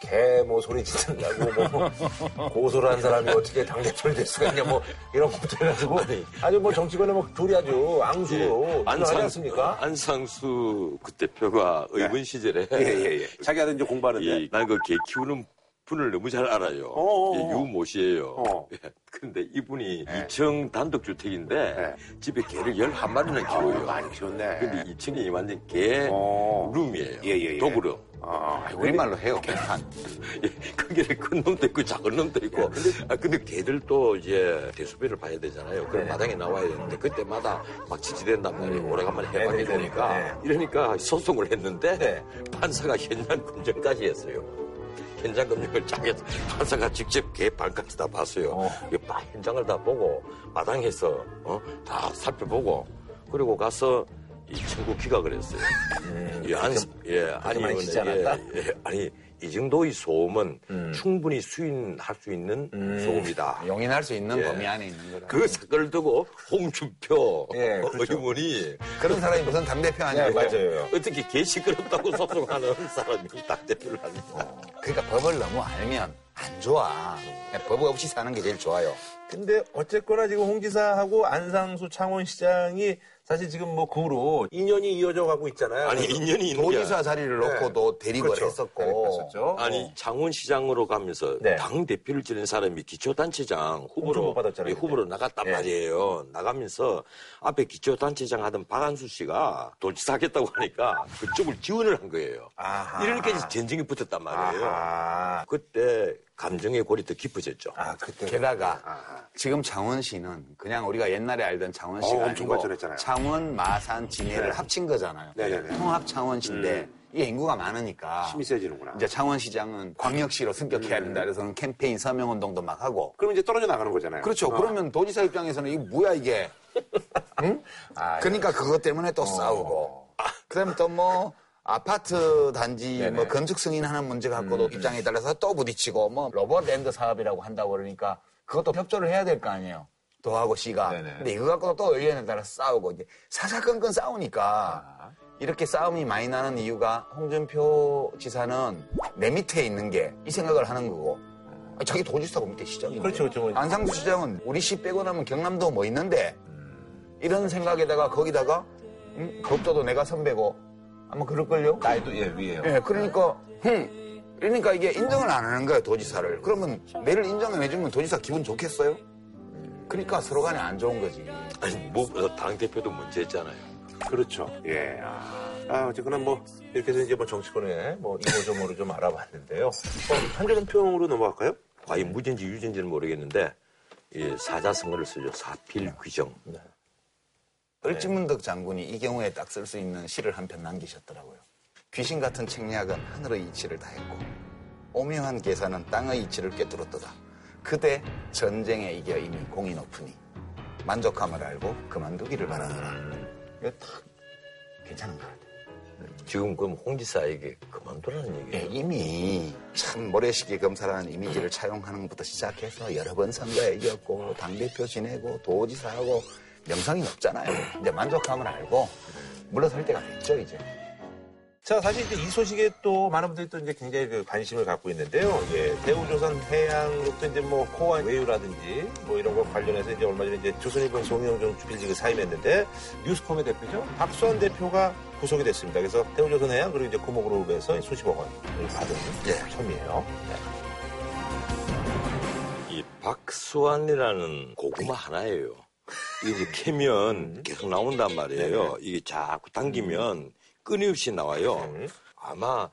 개 뭐 소리 짓는다고 뭐 고소를 한 사람이 어떻게 당 대표를 될 수가 있냐 뭐 이런 것도 해가지고 아주 뭐 정치권에 뭐 둘이 아주 앙수로 하지 않습니까? 예, 안상수 그 대표가 의원 시절에 예, 예, 예. 자기가 이제 공부하는데. 난 그 개 키우는 분을 너무 잘 알아요. 예, 유모 씨예요. 어. 예, 그런데 이분이 네. 2층 단독주택인데 네. 집에 개를 11마리나 키워요. 많이 키웠네. 근데 2층이 완전 개 어. 룸이에요. 예, 예, 예. 도구룸. 아, 우리말로 해요. 개판. 예, 거기에 큰 놈도 있고 작은 놈도 있고. 아, 근데 개들도 이제 대수배를 봐야 되잖아요. 그럼 마당에 나와야 되는데 그때마다 막 지지된단 말이에요. 오래간만에 해방이 네, 네, 되니까. 네. 이러니까 소송을 했는데 네. 판사가 현장 검증까지 했어요. 현장 쫙 해서 판사가 직접 개 발까지 다 봤어요. 어. 막 현장을 다 보고 마당에서 어? 다 살펴보고 그리고 가서 이 천국 기각을 했어요. 예, 안, 예, 아니, 않았다? 예, 예, 아니, 이 정도의 소음은 충분히 수인할 수 있는 소음이다. 용인할 수 있는 예. 범위 안에 있는 거라. 그 사건을 두고 홍준표 예, 그렇죠. 의원이 그런 사람이 무슨 당대표 아니에요? 네, 맞아요. 어떻게 개 시끄럽다고 소송하는 사람이 당대표를 합니까? 그러니까 법을 너무 알면 안 좋아. 법 없이 사는 게 제일 좋아요. 근데 어쨌거나 지금 홍 지사하고 안상수 창원시장이 사실 지금 뭐 그 후로 인연이 이어져 가고 있잖아요. 아니, 인연이 있는 게 도지사 자리를 놓고도 대립을 그렇죠. 했었고. 대립했었죠. 아니 창원시장으로 가면서 네. 당 대표를 지낸 사람이 기초단체장 후보로 못 받았잖아요, 예, 후보로 나갔단 예. 말이에요. 나가면서 앞에 기초단체장 하던 박한수 씨가 도지사 하겠다고 하니까 그쪽을 지원을 한 거예요. 아하. 이렇게까지 전쟁이 붙었단 말이에요. 아하. 그때 감정의 골이 더 깊어졌죠. 아, 그때. 게다가 지금 창원시는 그냥 우리가 옛날에 알던 창원시가 어, 아니고. 창원, 마산, 진해를 합친 거잖아요. 네네네. 통합 창원시인데 이게 인구가 많으니까 힘이 세지는구나. 이제 창원시장은 광역시로 승격해야 된다. 그래서는 캠페인 서명 운동도 막 하고. 그럼 이제 떨어져 나가는 거잖아요. 그렇죠. 어. 그러면 도지사 입장에서는 이게 뭐야 이게. 응? 그러니까 그것 때문에 또 싸우고. 그다음에 또 뭐 아파트 단지 뭐 건축 승인하는 문제 갖고도 입장에 따라서 또 부딪히고 뭐 로봇랜드 사업이라고 한다고 그러니까 그것도 협조를 해야 될 거 아니에요. 도하고 씨가. 네네. 근데 이거 갖고도 또 의견에 따라 싸우고 이제 사사건건 싸우니까 이렇게 싸움이 많이 나는 이유가 홍준표 지사는 내 밑에 있는 게 이 생각을 하는 거고 아니, 자기 도지사고 밑에 시장인데. 그렇죠, 그렇죠. 안상수 시장은 우리 시 빼고 나면 경남도 뭐 있는데 이런 생각에다가 거기다가 음, 법조도 내가 선배고 아마 그럴걸요? 나이도 예, 위에요. 예, 그러니까 흠 그러니까 이게 인정을 안 하는 거예요 도지사를 그러면 내를 인정해주면 도지사 기분 좋겠어요? 그러니까 서로 간에 안 좋은 거지 아니 뭐 당 대표도 문제였잖아요. 그렇죠. 예. 아, 아, 어쨌거나 뭐, 이렇게 해서 이제 뭐 정치권에 뭐 이모저모를 좀 알아봤는데요. 어, 한조론 평으로 넘어갈까요? 과연 무죄인지 유죄인지는 모르겠는데 이 사자성어를 쓰죠. 사필 규정. 을지문덕 장군이 이 경우에 딱 쓸 수 있는 시를 한 편 남기셨더라고요. 귀신 같은 책략은 하늘의 이치를 다했고 오묘한 계산은 땅의 이치를 꿰뚫었도다. 그대 전쟁에 이겨 이미 공이 높으니 만족함을 알고 그만두기를 바라노라. 이거 딱 괜찮은 것 같아요. 지금 그럼 홍 지사에게 그만두라는 예, 얘기예요. 이미 참 모래시계 검사라는 이미지를 차용하는 것부터 시작해서 여러 번 선거에 이겼고 당대표 지내고 도지사하고 명성이 높잖아요. 이제 만족함을 알고 물러설 때가 됐죠, 이제. 자, 사실 이제 이 소식에 또 많은 분들이 또 이제 굉장히 그 관심을 갖고 있는데요. 예, 대우조선 해양로또 이제 뭐 코안 외유라든지 뭐 이런 거 관련해서 이제 얼마 전에 이제 조선일보 송영종 주필지가 사임했는데 뉴스콤의 대표죠. 박수환 대표가 구속이 됐습니다. 그래서 대우조선 해양 그리고 이제 고모그룹에서 수십억 원을 받은 예. 혐의예요. 이 박수환이라는 고구마 하나예요. 이게 이제 캐면 계속 나온단 말이에요. 이게 자꾸 당기면 끊임없이 나와요. 아마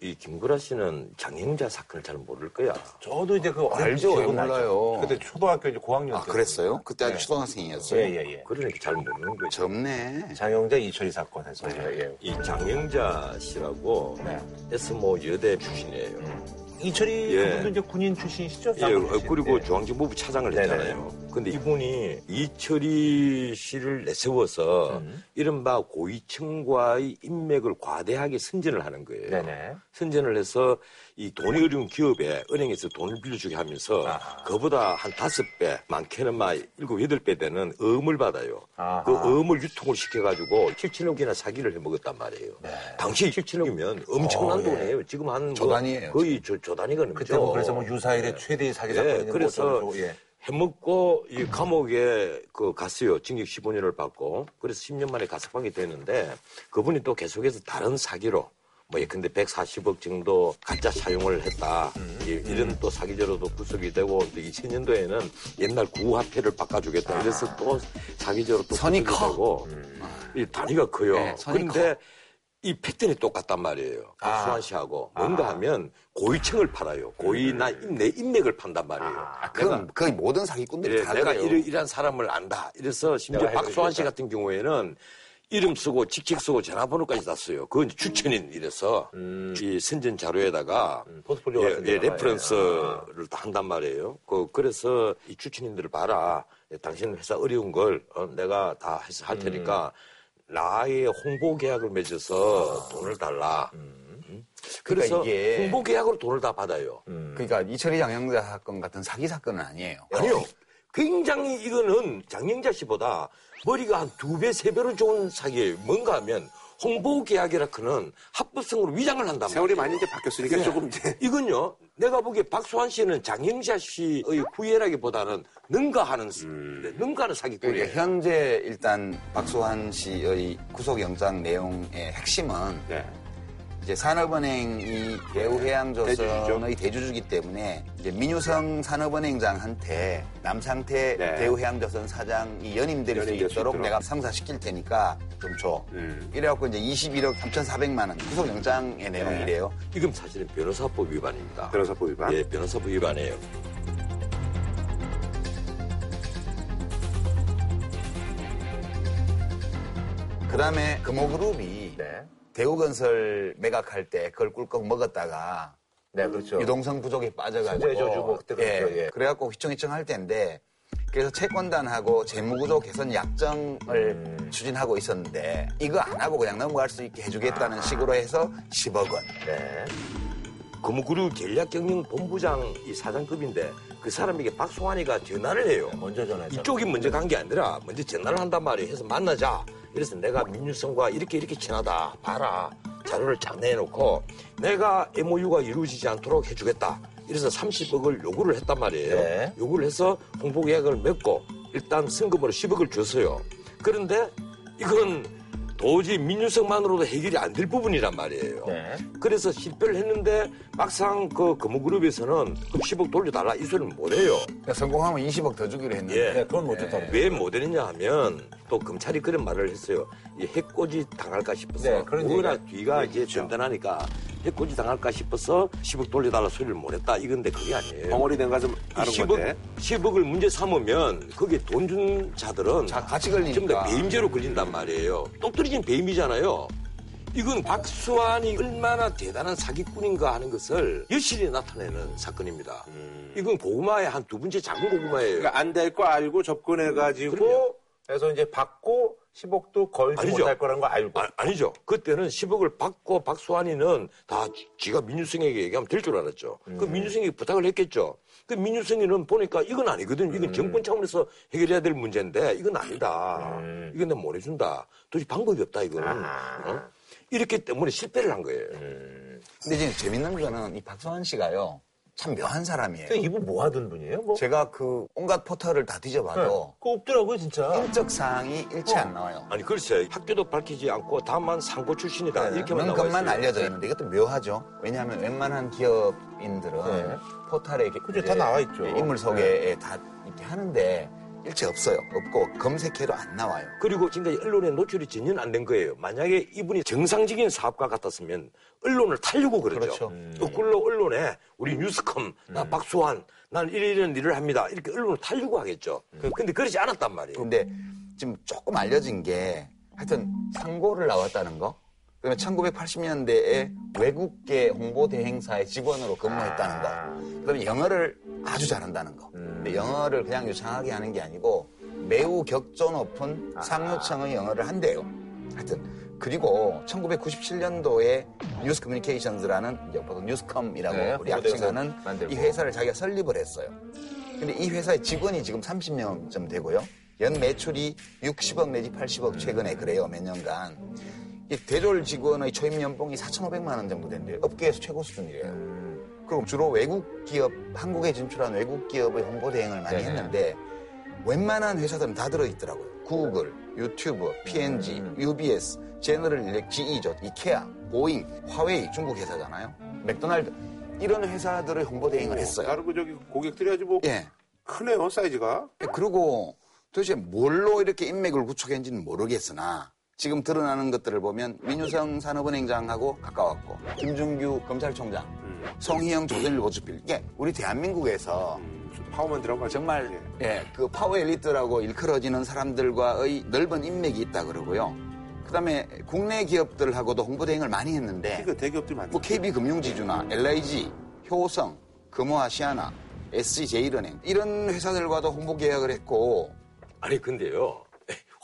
이 김구라 씨는 장영자 사건을 잘 모를 거야. 저도 이제 그 알죠. 몰라요. 그때 초등학교 이제 고학년 아, 때. 그랬어요? 그때 아직 네. 초등학생이었어요? 예, 예, 예. 그러니까 잘 모르는 거죠. 젊네. 장영자 이철이 사건 해서. 예, 예. 이 장영자 씨라고 네. 에스모 여대 출신이에요. 이철이 예. 그분도 이제 군인 출신이시죠? 예, 어. 그리고 예. 중앙정보부 차장을 네네. 했잖아요. 근데 이분이 이철이 씨를 내세워서 음. 이른바 고위층과의 인맥을 과대하게 선전을 하는 거예요. 네네. 선전을 해서 이 돈이 어려운 기업에 은행에서 돈을 빌려주게 하면서 아하. 그보다 한 다섯 배, 많게는 막 일곱, 여덟 배 되는 어음을 받아요. 아하. 그 어음을 유통을 시켜가지고 7천억이나 사기를 해먹었단 말이에요. 당시 7천억이면 엄청난 네. 어, 예. 돈이에요. 지금 한뭐 조단위예요, 거의 조, 조단위가 넘죠. 그때 뭐 그래서 뭐 유사일의 최대의 사기 예, 사건이 그래서 예. 해먹고 이 감옥에 그 갔어요. 징역 15년을 받고. 그래서 10년 만에 가석방이 되는데 그분이 또 계속해서 다른 사기로 뭐 예컨대 140억 정도 가짜 사용을 했다. 이- 이런 또 사기죄로도 구속이 되고 또 2000년도에는 옛날 구화폐를 바꿔주겠다. 이래서 또 사기죄로 또 선이 커. 되고 이 단위가 커요. 네, 그런데 이 패턴이 똑같단 말이에요. 아. 박수환 씨하고 뭔가 하면 고위층을 팔아요. 고위나 내 인맥을 판단 말이에요. 아, 그건 거의 모든 사기꾼들이 예, 다 내가 그래요. 이런, 이런 사람을 안다. 이래서 심지어 박수환 씨. 같은 경우에는 이름 쓰고 직책 쓰고 전화번호까지 다 써요. 그건 추천인 이래서 이 선전 자료에다가 음, 포트폴리오 예, 예, reference를 다 한단 말이에요. 그, 그래서 이 추천인들을 봐라. 예, 당신 회사 어려운 걸 어, 내가 다 해서 할 테니까 나의 홍보 계약을 맺어서 돈을 달라. 음. 그래서 그러니까 이게- 홍보 계약으로 돈을 다 받아요. 그러니까 이철희 장영자 사건 같은 사기 사건은 아니에요. 아니요. 굉장히 이거는 장영자 씨보다 머리가 한 두 배, 세 배로 좋은 사기예요. 뭔가 하면 홍보 계약이라크는 합법성으로 위장을 한단 말이에요. 세월이 많이 이제 바뀌었으니까 조금 이제 이건요, 내가 보기에 박수환 씨는 장영자 씨의 후예라기보다는 능가하는, 네, 능가하는 사기꾼이에요. 그러니까 현재 일단 박수환 씨의 구속영장 내용의 핵심은 네. 이제 산업은행이 대우해양조선의 대주주죠. 대주주기 때문에 이제 민유성 산업은행장한테 남상태 네. 대우해양조선 사장이 연임될 수 있도록 있도록. 내가 상사시킬 테니까 좀 줘. 음. 이래갖고 이제 21억 3,400만 원 구속영장의 내용이래요. 이건 사실은 변호사법 위반입니다. 변호사법 위반. 예, 변호사법 위반이에요. 그 다음에 금호그룹이 네. 대우건설 매각할 때 그걸 꿀꺽 먹었다가 네, 그렇죠. 유동성 부족에 빠져가지고 저주 뭐 그때 그랬죠, 예. 그래갖고 휘청휘청 할 때인데 그래서 채권단하고 재무구조 개선 약정을 음. 추진하고 있었는데 이거 안 하고 그냥 넘어갈 수 있게 해주겠다는 식으로 해서 10억 원. 네. 금그룹 전략경영본부장 이 사장급인데 그 사람에게 박송환이가 전화를 해요. 먼저 전화했죠. 이쪽이 먼저 간 게 아니라 먼저 전화를 한단 말이에요. 해서 만나자. 그래서 내가 민유성과 이렇게 이렇게 친하다. 봐라. 자료를 쫙 내놓고 내가 MOU가 이루어지지 않도록 해주겠다. 이래서 30억을 요구를 했단 말이에요. 네. 요구를 해서 홍보 계약을 맺고 일단 성금으로 10억을 줬어요. 그런데 이건 도저히 민유성만으로도 해결이 안 될 부분이란 말이에요. 네. 그래서 실패를 했는데 막상 그 금호그룹에서는 그 10억 돌려달라 이 소리는 못 해요. 그러니까 성공하면 20억 더 주기로 했는데 예. 네, 그건 못 줬다고. 왜못 했느냐 하면 또 검찰이 그런 말을 했어요. 이 해코지 당할까 싶어서 네, 그런 워낙 뒤가 이제 든든하니까 해코지 당할까 싶어서 10억 돌려달라 소리를 못 했다. 이건데 그게 아니에요. 벙어리 된이 아는 10억, 건데. 10억을 문제 삼으면 거기에 돈준 자들은 자, 같이 걸리니까. 배임죄로 걸린단 말이에요. 똑떨어진 배임이잖아요. 이건 박수환이 얼마나 대단한 사기꾼인가 하는 것을 여실히 나타내는 사건입니다. 이건 고구마의 한 두 번째 작은 고구마예요. 그러니까 안 될 거 알고 접근해가지고 그럼요. 그래서 이제 받고 10억도 걸지 아니죠. 못할 거라는 거 알고. 아, 니죠 그때는 10억을 받고 박수환이는 다 지- 지가 민유성에게 얘기하면 될 줄 알았죠. 그 민유성에게 부탁을 했겠죠. 그 민유성이는 보니까 이건 아니거든. 이건 정권 차원에서 해결해야 될 문제인데 이건 아니다. 이건 내가 못 해준다. 도저히 방법이 없다 이거는. 어? 이렇기 때문에 실패를 한 거예요. 근데 지금 재밌는 거는 이 박수환 씨가요 참 묘한 사람이에요. 근데 이분 뭐 하던 분이에요? 뭐? 제가 그 온갖 포털을 다 뒤져봐도 그거 없더라고요, 진짜. 인적 사항이 일치 안 나와요. 아니 글쎄 학교도 밝히지 않고 다만 상고 출신이다 이렇게만 나와 그런 것만 있어요. 알려져 있는데 이것도 묘하죠. 왜냐하면 웬만한 기업인들은 네. 포털에 이렇게 그죠, 이제 다 나와 있죠. 인물 소개에 다 이렇게 하는데 일체 없어요. 없고 검색해도 안 나와요. 그리고 지금까지 언론에 노출이 전혀 안 된 거예요. 만약에 이분이 정상적인 사업가 같았으면 언론을 타려고 그러죠. 그렇죠. 거꾸로 언론에 우리 뉴스컴, 나 박수환, 난 이런 일을 합니다. 이렇게 언론을 타려고 하겠죠. 근데 그러지 않았단 말이에요. 근데 지금 조금 알려진 게 하여튼 상고를 나왔다는 거. 그다음에 1980년대에 외국계 홍보 대행사의 직원으로 근무했다는 거. 그다음에 영어를 아주 잘한다는 거. 근데 영어를 그냥 유창하게 하는 게 아니고 매우 격조 높은 상류층의 영어를 한대요. 하여튼 그리고 1997년도에 뉴스 커뮤니케이션즈라는 이제 보통 뉴스컴이라고 네, 우리 약칭하는. 이 회사를 자기가 설립을 했어요. 근데 이 회사의 직원이 지금 30명쯤 되고요. 연 매출이 60억 내지 80억 최근에 그래요, 몇 년간. 이 대졸 직원의 초임 연봉이 4,500만 원 정도 된대요. 업계에서 최고 수준이래요. 그리고 주로 외국 기업, 한국에 진출한 외국 기업의 홍보 대행을 많이 네네. 했는데 웬만한 회사들은 다 들어있더라고요. 구글, 유튜브, P&G, UBS, 제너럴 일렉, GE죠, 이케아, 보잉, 화웨이, 중국 회사잖아요. 맥도날드 이런 회사들의 홍보 대행을 했어요. 다른 그 저기 고객들이 아주 뭐 예. 크네요 사이즈가. 그리고 도대체 뭘로 이렇게 인맥을 구축했는지는 모르겠으나 지금 드러나는 것들을 보면 민유성 산업은행장하고 가까웠고 김준규 검찰총장, 송희영 조선일보 주필 이게 우리 대한민국에서 파워맨들하고 정말 예, 그 파워 엘리트라고 일컬어지는 사람들과의 넓은 인맥이 있다 그러고요. 그다음에 국내 기업들하고도 홍보 대행을 많이 했는데 그 대기업들이 많죠. 뭐 KB금융지주나 LIG, 효성, 금호아시아나, SG제일은행 이런 회사들과도 홍보 계약을 했고 아니 근데요.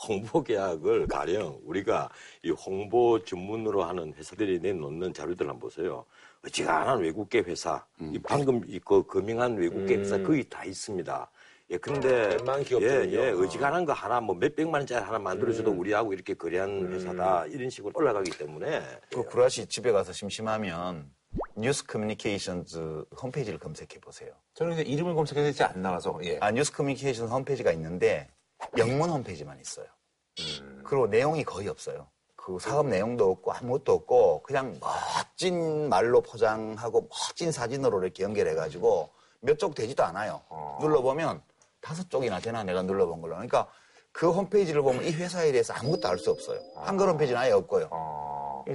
홍보 계약을 가령 우리가 이 홍보 전문으로 하는 회사들이 내놓는 자료들 한번 보세요. 어지간한 외국계 회사, 이 방금 이거 금융한 외국계 회사 거의 다 있습니다. 예, 근데 예. 예, 어지간한 거 하나 뭐 몇백만 원짜리 하나 만들어줘도 우리하고 이렇게 거래한 회사다 이런 식으로 올라가기 때문에 그 구라씨 집에 가서 심심하면 뉴스 커뮤니케이션즈 홈페이지를 검색해 보세요. 저는 이제 이름을 검색해서 이제 안 나와서 예. 아, 뉴스 커뮤니케이션 홈페이지가 있는데 영문 홈페이지만 있어요. 그리고 내용이 거의 없어요. 그 사업 내용도 없고 아무것도 없고 그냥 멋진 말로 포장하고 멋진 사진으로 이렇게 연결해가지고 몇 쪽 되지도 않아요. 눌러보면 다섯 쪽이나 되나 내가 눌러본 걸로. 그러니까 그 홈페이지를 보면 이 회사에 대해서 아무것도 알 수 없어요. 한글 홈페이지는 아예 없고요. 이거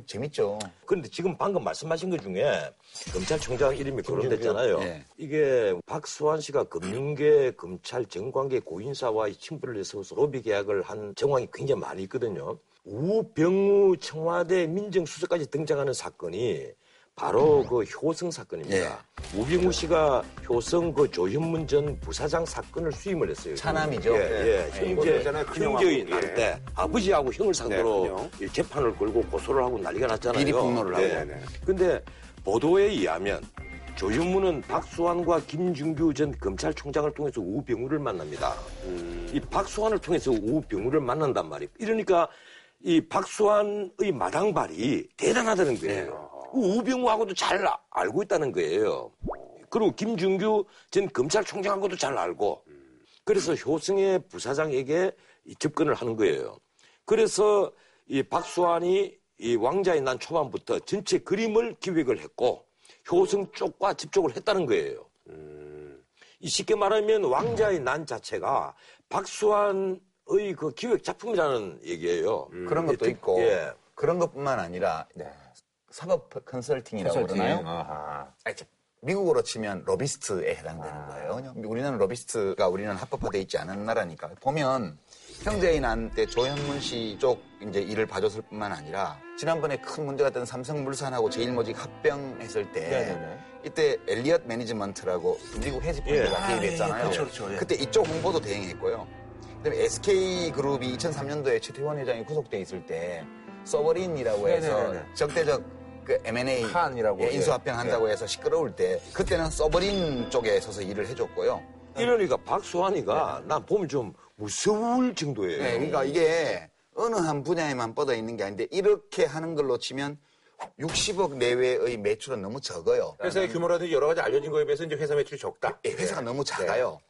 재밌죠. 그런데 지금 방금 말씀하신 것 중에 검찰총장 이름이 거론됐잖아요. 예. 이게 박수환 씨가 금융계, 검찰, 정관계 고인사와의 친분을 해서 로비 계약을 한 정황이 굉장히 많이 있거든요. 우병우 청와대 민정수석까지 등장하는 사건이 바로 그 효성 사건입니다. 우병우 씨가 효성 그 조현문 전 부사장 사건을 수임을 했어요. 차남이죠. 예, 예. 네. 형제. 형제인 예. 한때 아버지하고 형을 상대로 네, 큰형. 이 재판을 걸고 고소를 하고 난리가 났잖아요. 비리 폭로를 하고. 네. 네. 근데 보도에 의하면 조현무는 박수환과 김준규 전 검찰총장을 통해서 우병우를 만납니다. 이 박수환을 통해서 우병우를 만난단 말이에요. 이러니까 이 박수환의 마당발이 대단하다는 거예요. 우병우하고도 잘 아- 알고 있다는 거예요. 그리고 김준규 전 검찰총장하고도 잘 알고 그래서 효승의 부사장에게 이 접근을 하는 거예요. 그래서 이 박수환이 이 왕자의 난 초반부터 전체 그림을 기획을 했고 효승 쪽과 접촉을 했다는 거예요. 이 쉽게 말하면 왕자의 난 자체가 박수환의 그 기획 작품이라는 얘기예요. 그런 것도 예, 있고 예. 그런 것뿐만 아니라 사법 컨설팅이라고 그러나요? 아하. 아, 저, 미국으로 치면 로비스트에 해당되는 거예요. 그냥 우리는 로비스트가 우리는 합법화돼 있지 않은 나라니까. 보면 형제인 한때 조현문 씨 쪽 이제 일을 봐줬을 뿐만 아니라 지난번에 큰 문제가 됐던 삼성물산하고 제일모직 합병했을 때 네네네. 이때 엘리엇 매니지먼트라고 미국 헤지펀드가 예. 개입했잖아요. 아, 예, 그렇죠, 그렇죠, 예. 그때 이쪽 홍보도 대행했고요. 그다음에 SK 그룹이 2003년도에 최태원 회장이 구속돼 있을 때 서버린이라고 해서 네네네네. 적대적 그 M&A 칸이라고, 예, 예. 인수합병 한다고 해서 시끄러울 때 그때는 서버린 쪽에 서서 일을 해줬고요. 이러니까 박수환이가 난 보면 좀 무서울 정도예요. 네, 그러니까 이게 어느 한 분야에만 뻗어 있는 게 아닌데 이렇게 하는 걸로 치면 60억 내외의 매출은 너무 적어요. 회사의 규모라든지 여러 가지 알려진 거에 비해서 이제 회사 매출이 적다. 예, 회사가 너무 작아요.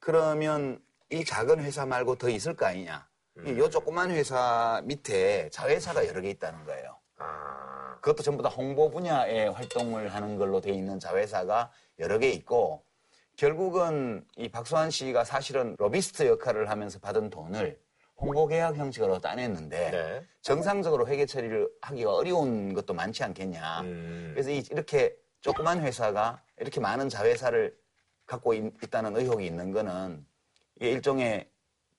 그러면 이 작은 회사 말고 더 있을 거 아니냐. 이 조그만 회사 밑에 자회사가 여러 개 있다는 거예요. 아. 그것도 전부 다 홍보 분야에 활동을 하는 걸로 돼 있는 자회사가 여러 개 있고 결국은 이 박수환 씨가 사실은 로비스트 역할을 하면서 받은 돈을 홍보 계약 형식으로 따냈는데 네. 정상적으로 회계 처리를 하기가 어려운 것도 많지 않겠냐. 음. 그래서 이- 이렇게 조그만 회사가 이렇게 많은 자회사를 갖고 있, 다는 의혹이 있는 거는 이게 일종의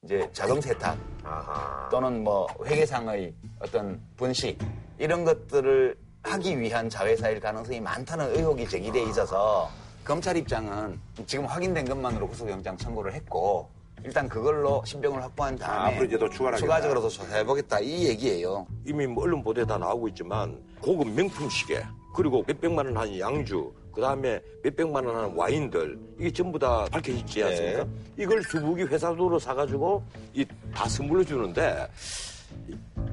이제 자금 세탁 아하. 또는 뭐 회계상의 어떤 분식 이런 것들을 하기 위한 자회사일 가능성이 많다는 의혹이 제기돼 있어서 검찰 입장은 지금 확인된 것만으로 구속영장 청구를 했고 일단 그걸로 신병을 확보한 다음에 앞으로 이제 더 하겠다. 추가적으로 더 조사해보겠다 이 얘기예요. 이미 뭐 언론 보도에 다 나오고 있지만 고급 명품 시계 그리고 몇백만 원 하는 양주 그 다음에 몇백만 원 하는 와인들 이게 전부 다 밝혀지지 않습니까? 이걸 수북이 회사도로 사가지고 이 다 선물로 주는데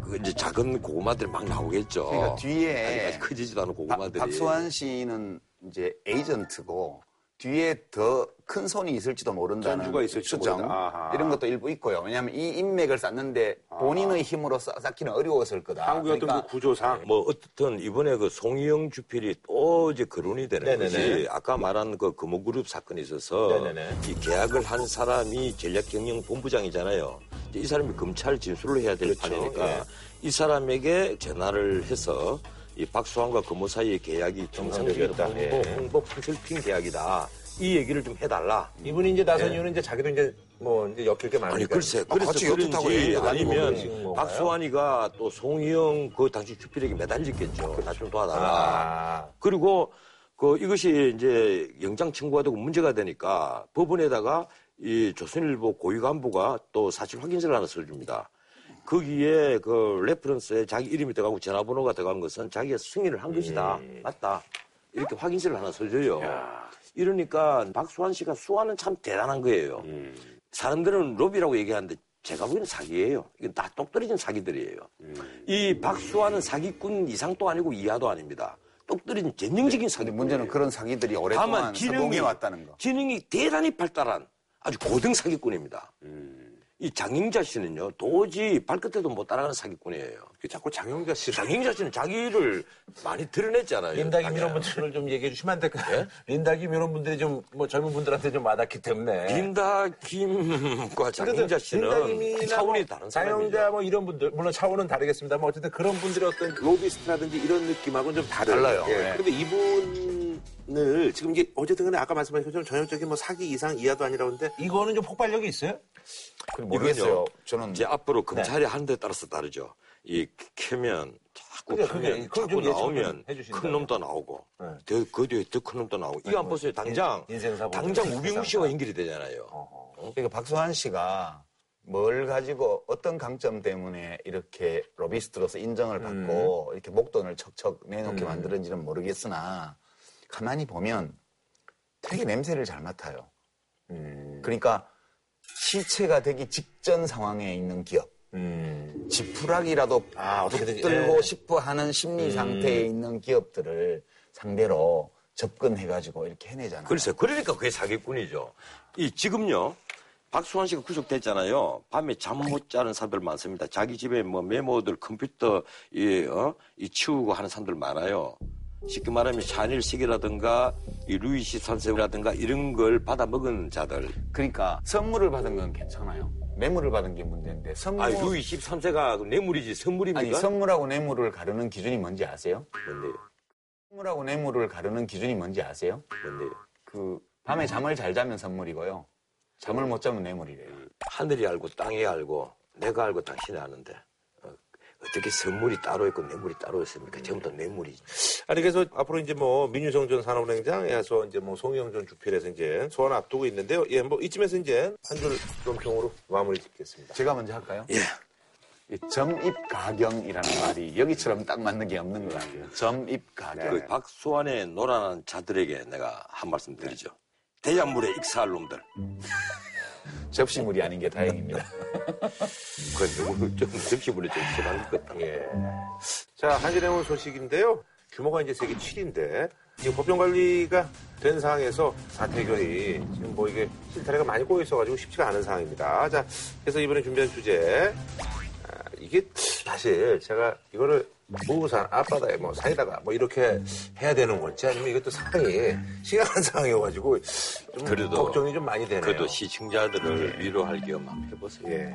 그 이제 작은 고구마들이 막 나오겠죠. 그러니까 뒤에 아직까지 커지지도 않은 박- 고구마들이. 박수환 씨는 이제 에이전트고 뒤에 더 큰 손이 있을지도 모른다는 전주가 있을지도 추정 모른다. 이런 것도 일부 있고요. 왜냐하면 이 인맥을 쌓는데 본인의 힘으로 쌓, 쌓기는 어려웠을 거다. 한국의 어떤 그러니까 그 구조상 뭐 어떻든 이번에 그 송희영 주필이 또 이제 거론이 되는 네네네. 것이 아까 말한 그 금호그룹 사건에 있어서 네네네. 이 계약을 한 사람이 전략경영본부장이잖아요. 이 사람이 검찰 진술을 해야 될 그렇죠. 판이니까 예. 이 사람에게 전화를 해서 이 박수환과 금호 사이의 계약이 정상적인 정상적이었다. 홍보, 예. 홍보 컨설팅 계약이다. 이 얘기를 좀 해달라. 이분이 이제 나선 이유는 이제 자기도 이제 뭐 이제 엮일 게 많으니까. 아니 글쎄 아, 그래서 같이 그런지 여행도 다니고 아니면? 박수환이가 또 송희영 그 당시 주필에게 매달렸겠죠. 나 좀 도와달라. 아. 그리고 그 이것이 이제 영장 청구가 되고 문제가 되니까 법원에다가 이 조선일보 고위 간부가 또 사실 확인서를 하나 써줍니다. 거기에 그 reference에 자기 이름이 들어가고 전화번호가 들어간 것은 자기가 승인을 한 것이다. 맞다. 이렇게 확인서를 하나 써줘요. 이러니까 박수환 씨가 수완은 참 대단한 거예요. 사람들은 로비라고 얘기하는데 제가 보기에는 사기예요. 이건 다 똑떨어진 사기들이에요. 이 박수환은 사기꾼 이상도 아니고 이하도 아닙니다. 똑 떨어진 전형적인 근데 사기꾼. 문제는 그런 사기들이 오랫동안 성공해 왔다는 거. 지능이 대단히 발달한 아주 고등 사기꾼입니다. 이 장영자 씨는요, 도저히 발끝에도 못 따라가는 사기꾼이에요. 그 자꾸 장영자 씨를. 장영자 씨는 자기를 많이 드러냈잖아요. 린다김. 이런 분들을 좀 얘기해 주시면 안 될까요? 린다김 이런 분들이 좀 뭐 젊은 분들한테 좀 와닿기 때문에. 린다 김과 장영자 씨는 린다김이나 차원이 뭐 다른 장영자 사람이죠. 뭐 이런 분들 물론 차원은 다르겠습니다만 어쨌든 그런 분들의 어떤 로비스트라든지 이런 느낌하고는 좀 다른. 달라요. 예. 네. 그런데 이분 을 지금 이게 어쨌든 간에 아까 말씀하신 것처럼 전형적인 뭐 사기 이상 이하도 아니라고 하는데 이거는 좀 폭발력이 있어요? 모르겠어요. 이건요, 저는 이제 앞으로 검찰이 하는 데 따라서 다르죠. 이 캐면 자꾸 그게, 캐면 그게, 그건 자꾸 나오면. 큰 놈도 나오고 네. 더, 그 뒤에 더 큰 놈도 나오고 이거 안 보세요. 당장 인생사 보면 당장 세상사. 우병우 씨와 연결이 되잖아요. 그러니까 박수환 씨가 뭘 가지고 어떤 강점 때문에 이렇게 로비스트로서 인정을 받고 이렇게 목돈을 척척 내놓게 만드는지는 모르겠으나 가만히 보면 되게 냄새를 잘 맡아요. 그러니까 시체가 되기 직전 상황에 있는 기업. 지푸라기라도 아, 어떻게든, 들고 예. 싶어 하는 심리 상태에 있는 기업들을 상대로 접근해가지고 이렇게 해내잖아요. 글쎄, 그러니까 그게 사기꾼이죠. 이 지금요. 박수환 씨가 구속됐잖아요. 밤에 잠 못 자는 사람들 많습니다. 자기 집에 뭐 메모들, 컴퓨터, 이, 어? 이 치우고 하는 사람들 많아요. 쉽게 말하면 샤넬식이라든가 이 루이시 선생이라든가 이런 걸 받아 먹은 자들. 그러니까 선물을 받은 건 괜찮아요. 뇌물을 받은 게 문제인데 선물 아, 루이 13세가 뇌물이지 선물입니까? 아니 선물하고 뇌물을 가르는 기준이 뭔지 아세요? 뭔데요? 선물하고 뇌물을 가르는 기준이 뭔지 아세요? 뭔데요? 그 밤에 잠을 잘 자면 선물이고요. 잠을 못 자면 뇌물이래요. 하늘이 알고 땅이 알고 내가 알고 당신이 아는데 어, 어떻게 선물이 따로 있고 뇌물이 따로 있습니까? 전부 다 뇌물이지. 아니 그래서 앞으로 이제 뭐 민유성 전 산업은행장에서 이제 뭐 송영 전 주필에서 이제 소환 앞두고 있는데요. 예, 뭐 이쯤에서 이제 한 줄 논평으로 마무리 짓겠습니다. 제가 먼저 할까요? 예. 이 점입 가경이라는 말이 여기처럼 딱 맞는 게 없는 것 같아요. 점입 가경. 그 박수환의 노란한 자들에게 내가 한 말씀 드리죠. 대양물에 익사할 놈들. 접시물이 아닌 게 다행입니다. 그건 너무 좀 접시분이 좀 심한 것 같다. 예. 자, 한진해운 소식인데요. 규모가 이제 세계 7인데, 이 법정 관리가 된 상황에서 사태 해결이 지금 뭐 이게 실타래가 많이 꼬여 있어가지고 쉽지가 않은 상황입니다. 자, 그래서 이번에 준비한 주제, 아, 이게 사실 제가 이거를 부부산 앞바다에 뭐 사이다가 뭐 이렇게 해야 되는 건지 아니면 이것도 상황이 심각한 상황이어가지고 좀 그래도- 걱정이 좀 많이 되네요. 그래도 시청자들을 위로할 겸 한번 해보세요. 예.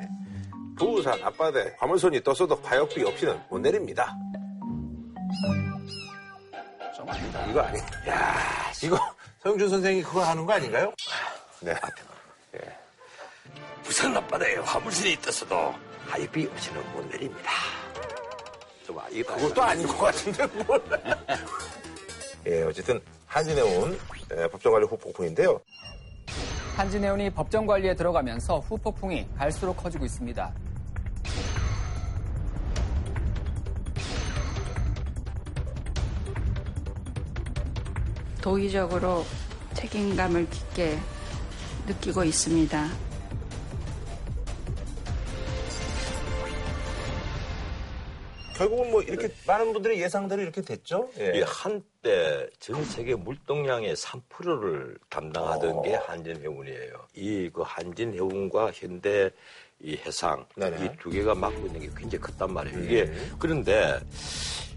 부산 앞바다에 화물선이 떴어도 파역비 없이는 못 내립니다. 좀 아니다. 이거 아니. 야, 이거 서영준 선생이 그거 하는 거 아닌가요? 네. 부산 앞바다에 화물선이 있었어도 하이비 없이는 못 내립니다. 좀 아, 이거 그것도 아닌 것 같은데 뭘? 예, 어쨌든 한진해운 예, 법정관리 후폭풍인데요. 한진해운이 법정 관리에 들어가면서 후폭풍이 갈수록 커지고 있습니다. 도의적으로 책임감을 깊게 느끼고 있습니다. 결국은 뭐 이렇게 많은 분들의 예상대로 이렇게 됐죠. 예. 이 한때 전 세계 물동량의 3%를 담당하던 어. 게 한진해운이에요. 이 그 한진해운과 현대 이 해상. 이 두 개가 맡고 있는 게 굉장히 컸단 말이에요. 이게 그런데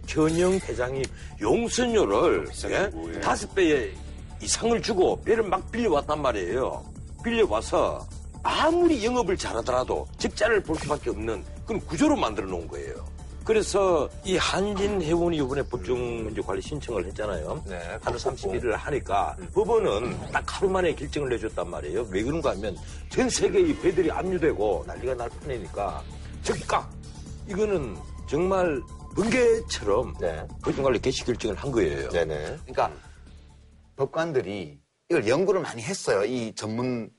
전영 회장이 용선료를 예? 다섯 배의 이상을 주고 배를 막 빌려왔단 말이에요. 빌려와서 아무리 영업을 잘하더라도 적자를 볼 수밖에 없는 그런 구조로 만들어 놓은 거예요. 그래서 이 한진해운이 이번에 법정문제관리 신청을 했잖아요. 네, 하루 그렇고. 31일을 하니까 법원은 딱 하루 만에 결정을 내줬단 말이에요. 왜 그런가 하면 전 세계 이 배들이 압류되고 난리가 날 뻔하니까 즉각 이거는 정말 번개처럼 네. 법정관리 개시 결정을 한 거예요. 네네. 그러니까 법관들이 이걸 연구를 많이 했어요. 이 전문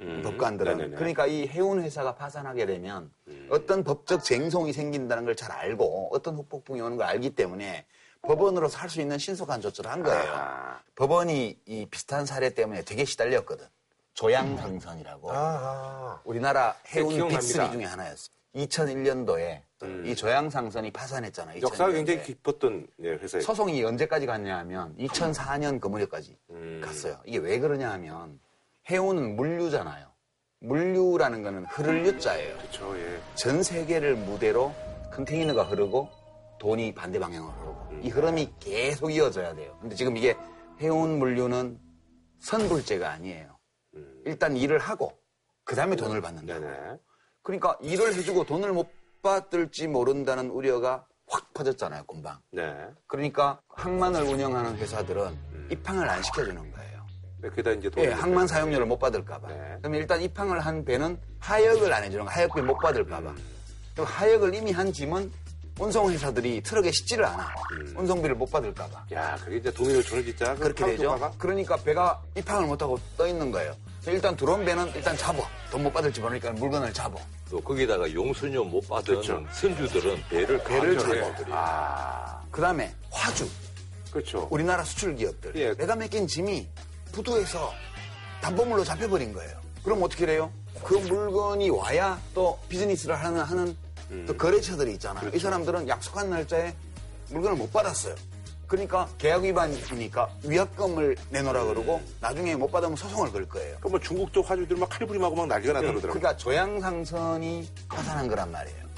음. 법관들은. 네네네. 그러니까 이 해운 회사가 파산하게 되면 어떤 법적 쟁송이 생긴다는 걸 잘 알고 어떤 후폭풍이 오는 걸 알기 때문에 법원으로서 할 수 있는 신속한 조처를 한 거예요. 아. 법원이 이 비슷한 사례 때문에 되게 시달렸거든. 조양상선이라고. 아. 우리나라 해운. 빅3 중에 하나였어. 2001년도에 이 조양상선이 파산했잖아요. 역사가 2001년도에. 굉장히 깊었던 예, 회사예요. 소송이 언제까지 갔냐 하면 2004년 그 무렵까지 음. 갔어요. 이게 왜 그러냐 하면 해운은 물류잖아요. 물류라는 거는 흐를 유자예요. 그렇죠. 예. 전 세계를 무대로 컨테이너가 흐르고 돈이 반대 방향으로 흐르고 이 흐름이 계속 이어져야 돼요. 근데 지금 이게 해운 물류는 선불제가 아니에요. 일단 일을 하고 그 다음에 돈을 받는다고. 네네. 그러니까 일을 해주고 돈을 못 받을지 모른다는 우려가 확 퍼졌잖아요, 금방. 네. 그러니까 항만을 운영하는 회사들은 입항을 안 시켜주는 거예요. 그다 이제 돈. 예, 항만 사용료를 못 받을까봐. 네. 그럼 일단 입항을 한 배는 하역을 안 해주는 거, 하역비 못 받을까봐. 그럼 하역을 이미 한 짐은 운송회사들이 트럭에 싣지를 않아. 운송비를 못 받을까봐. 야, 그게 이제 도미노 전을 진짜 그렇게 되죠. 그러니까 배가 입항을 못하고 떠 있는 거예요. 일단 들어온 배는 일단 잡어. 돈 못 받을지 모르니까 물건을 잡어. 또 거기다가 용수료 못 받은 그렇죠. 선주들은 배를 배를 강제로 잡아. 버려요. 아, 그 다음에 화주. 그렇죠. 우리나라 수출 기업들. 예. 배가 맡긴 짐이 부두에서 담보물로 잡혀버린 거예요. 그럼 어떻게 돼요? 그 물건이 와야 또 비즈니스를 하는, 하는 또 거래처들이 있잖아요. 이 사람들은 약속한 날짜에 물건을 못 받았어요. 그러니까 계약 위반이니까 위약금을 내놓으라 그러고 나중에 못 받으면 소송을 걸 거예요. 그뭐 중국 쪽 화주들 막 칼부림하고 막 난리가 났다 그러더라고요. 그러니까 조양상선이 파산한 거란 말이에요.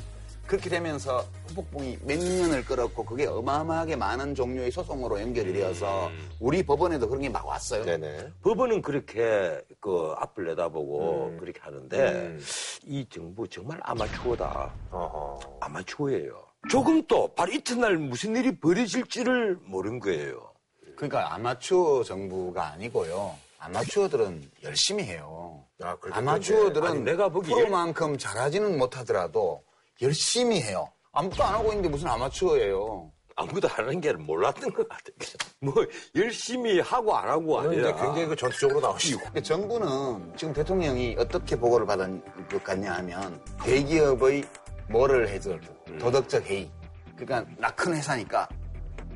그렇게 되면서 후폭풍이 몇 년을 끌었고 그게 어마어마하게 많은 종류의 소송으로 연결이 되어서 우리 법원에도 그런 게 막 왔어요. 네네. 법원은 그렇게 그 앞을 내다보고 그렇게 하는데 음. 이 정부 정말 아마추어다. 어허. 아마추어예요. 조금 또 바로 이튿날 무슨 일이 벌어질지를 모른 거예요. 그러니까 아마추어 정부가 아니고요. 아마추어들은 열심히 해요. 아, 아니, 내가 보기에- 프로만큼 잘하지는 못하더라도 열심히 해요. 아무것도 안 하고 있는데 무슨 아마추어예요. 아무도 안 하는 게 몰랐던 것 같아요. 뭐 열심히 하고 안 하고 아니라 굉장히 그 전투적으로 나오시고. 근데 정부는 지금 대통령이 어떻게 보고를 받은 것 같냐 하면 대기업의 뭐를 해줄 도덕적 해이. 그러니까 나 큰 회사니까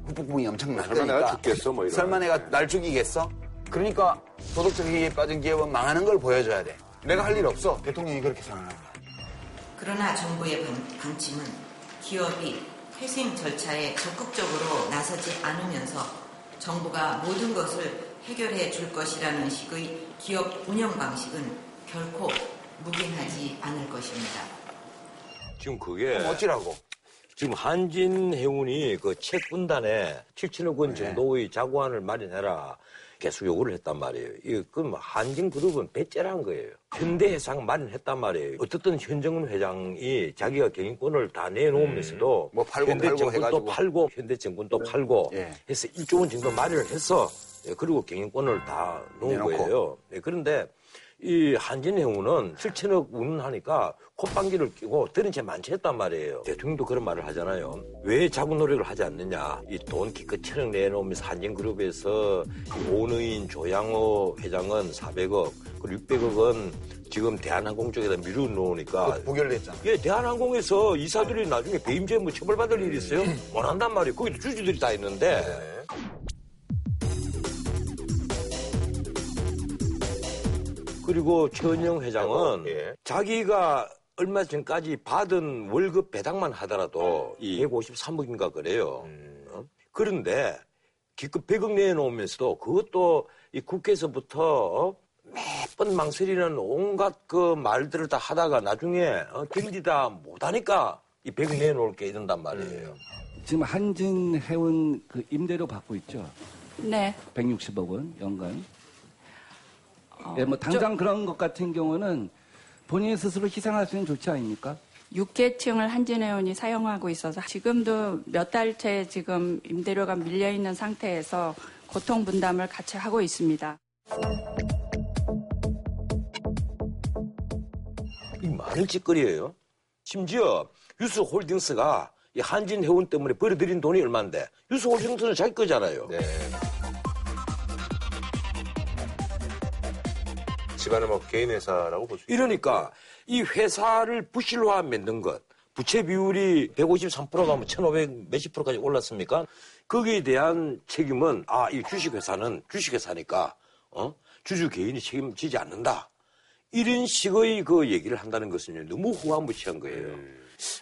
후폭풍이 엄청 날 설마 내가 죽겠어? 뭐 이런. 설마 내가 날 죽이겠어? 그러니까 도덕적 해이에 빠진 기업은 망하는 걸 보여줘야 돼. 내가 할 일 없어. 대통령이 그렇게 생각하는 거야. 그러나 정부의 방- 방침은 기업이 회생 절차에 적극적으로 나서지 않으면서 정부가 모든 것을 해결해 줄 것이라는 식의 기업 운영 방식은 결코 묵인하지 않을 것입니다. 지금 그게 어찌라고? 지금 한진 해운이 그책 분단에 7천억 원 정도의 자구안을 마련해라. 계속 요구를 했단 말이에요. 이 그럼 한진 그룹은 배째란 거예요. 현대해상 마련했단 말이에요. 어떻든 현정은 회장이 자기가 경영권을 다 내놓으면서도 뭐 팔고 현대증권도. 팔고 현대증권도 팔고 예. 해서 1조 원 정도 마련을 했어. 예, 그리고 경영권을 다 놓은 내놓고. 거예요. 예, 그런데 이 한진해운은 7천억 운하니까 콧방귀를 끼고 들은 채 만취했단 말이에요. 대통령도 그런 말을 하잖아요. 왜 자구 노력을 하지 않느냐. 이 돈 기껏 천억 내놓으면서 한진그룹에서 이 오너인 조양호 회장은 400억, 그리고 600억은 지금 대한항공 쪽에다 미루 놓으니까 부결됐잖아. 예, 대한항공에서 이사들이 나중에 배임죄 뭐 처벌받을 일이 있어요? 못 한단 말이에요. 거기도 주주들이 다 있는데. 그리고 최은영 회장은 예. 자기가 얼마 전까지 받은 월급 배당만 하더라도 이 153억인가 그래요. 어? 그런데 기껏 100억 내놓으면서도 그것도 이 국회에서부터 어? 매번 망설이는 온갖 그 말들을 다 하다가 나중에 어, 견디다 못하니까 이 100억 내놓을 게 이런단 말이에요. 지금 한진 해운 그 임대료 받고 있죠. 네. 160억 원 연간. 어, 예, 뭐 당장 그런 것 같은 경우는 본인 스스로 희생할 수 있는 조치 아닙니까? 6계층을 한진해운이 사용하고 있어서 지금도 몇 달째 지금 임대료가 밀려 있는 상태에서 고통 분담을 같이 하고 있습니다. 이 많은 짓거리예요. 심지어 유스홀딩스가 이 한진해운 때문에 벌어들인 돈이 얼마인데 유스홀딩스는 자기 거잖아요. 네. 집안의 뭐 개인 회사라고 볼수 있죠. 이러니까 이 회사를 부실화 만든 것, 부채 비율이 153%가 뭐 1,500 몇십 프로까지 올랐습니까? 거기에 대한 책임은 아, 이 주식회사는 주식회사니까 어? 주주 개인이 책임지지 않는다. 이런 식의 그 얘기를 한다는 것은 너무 후한무치한 거예요.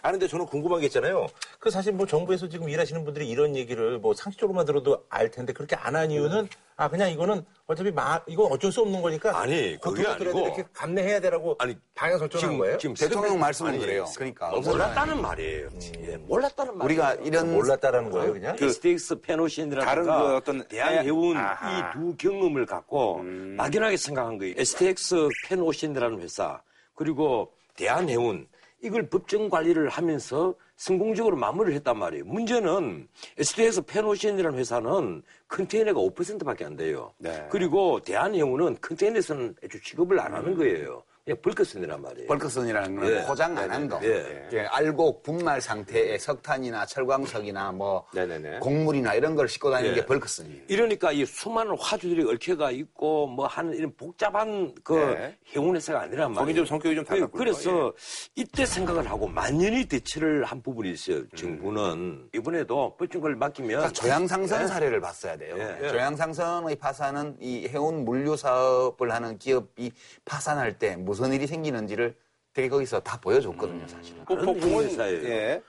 아, 근데 저는 궁금한 게 있잖아요. 그 사실 뭐 정부에서 지금 일하시는 분들이 이런 얘기를 뭐 상식적으로만 들어도 알 텐데 그렇게 안 한 이유는 아, 그냥 이거는 어차피 마, 이건 어쩔 수 없는 거니까. 아니, 그게 아니고. 이렇게 감내해야 되라고 아니, 방향 설정한 거예요? 대통령 선배- 말씀은 아니, 그래요. 그러니까 뭐 몰랐다는 말이에요. 예, 몰랐다는 말이에요. 우리가 이런 몰랐다라는 거예요, 그냥? 그 STX 팬오션이라든가 다른 그 어떤 대한해운 아하. 음. 이 두 경험을 갖고 막연하게 생각한 거예요. STX 팬오션이라는 회사 그리고 대한해운 이걸 법정 관리를 하면서 성공적으로 마무리를 했단 말이에요. 문제는 STX 팬오션이라는 회사는 컨테이너가 5%밖에 안 돼요. 네. 그리고 대한해운은 컨테이너에서는 애초 취급을 안 하는 거예요. 그냥 벌크선이란 말이에요. 벌크선이라는 건 예. 포장 안 한 거. 예. 예, 알곡 분말 상태의 석탄이나 철광석이나 뭐 네네네. 곡물이나 이런 걸 싣고 다니는 예. 게 벌크선이에요. 이러니까 이 수많은 화주들이 얽혀가 있고 뭐 하는 이런 복잡한 그 네. 해운회사가 아니란 말이에요. 거긴 좀 성격이 좀 달랐군요. 그래서 이때 생각을 하고 만연히 대처를 한 부분이 있어요. 정부는 이번에도 법정을 맡기면 그러니까 조양상선 네. 사례를 봤어야 돼요. 예. 조양상선의 파산은 이 해운 물류 사업을 하는 기업이 파산할 때 무슨 일이 생기는지를 되게 거기서 다 보여줬거든요, 사실은. 그 폭풍은. 예.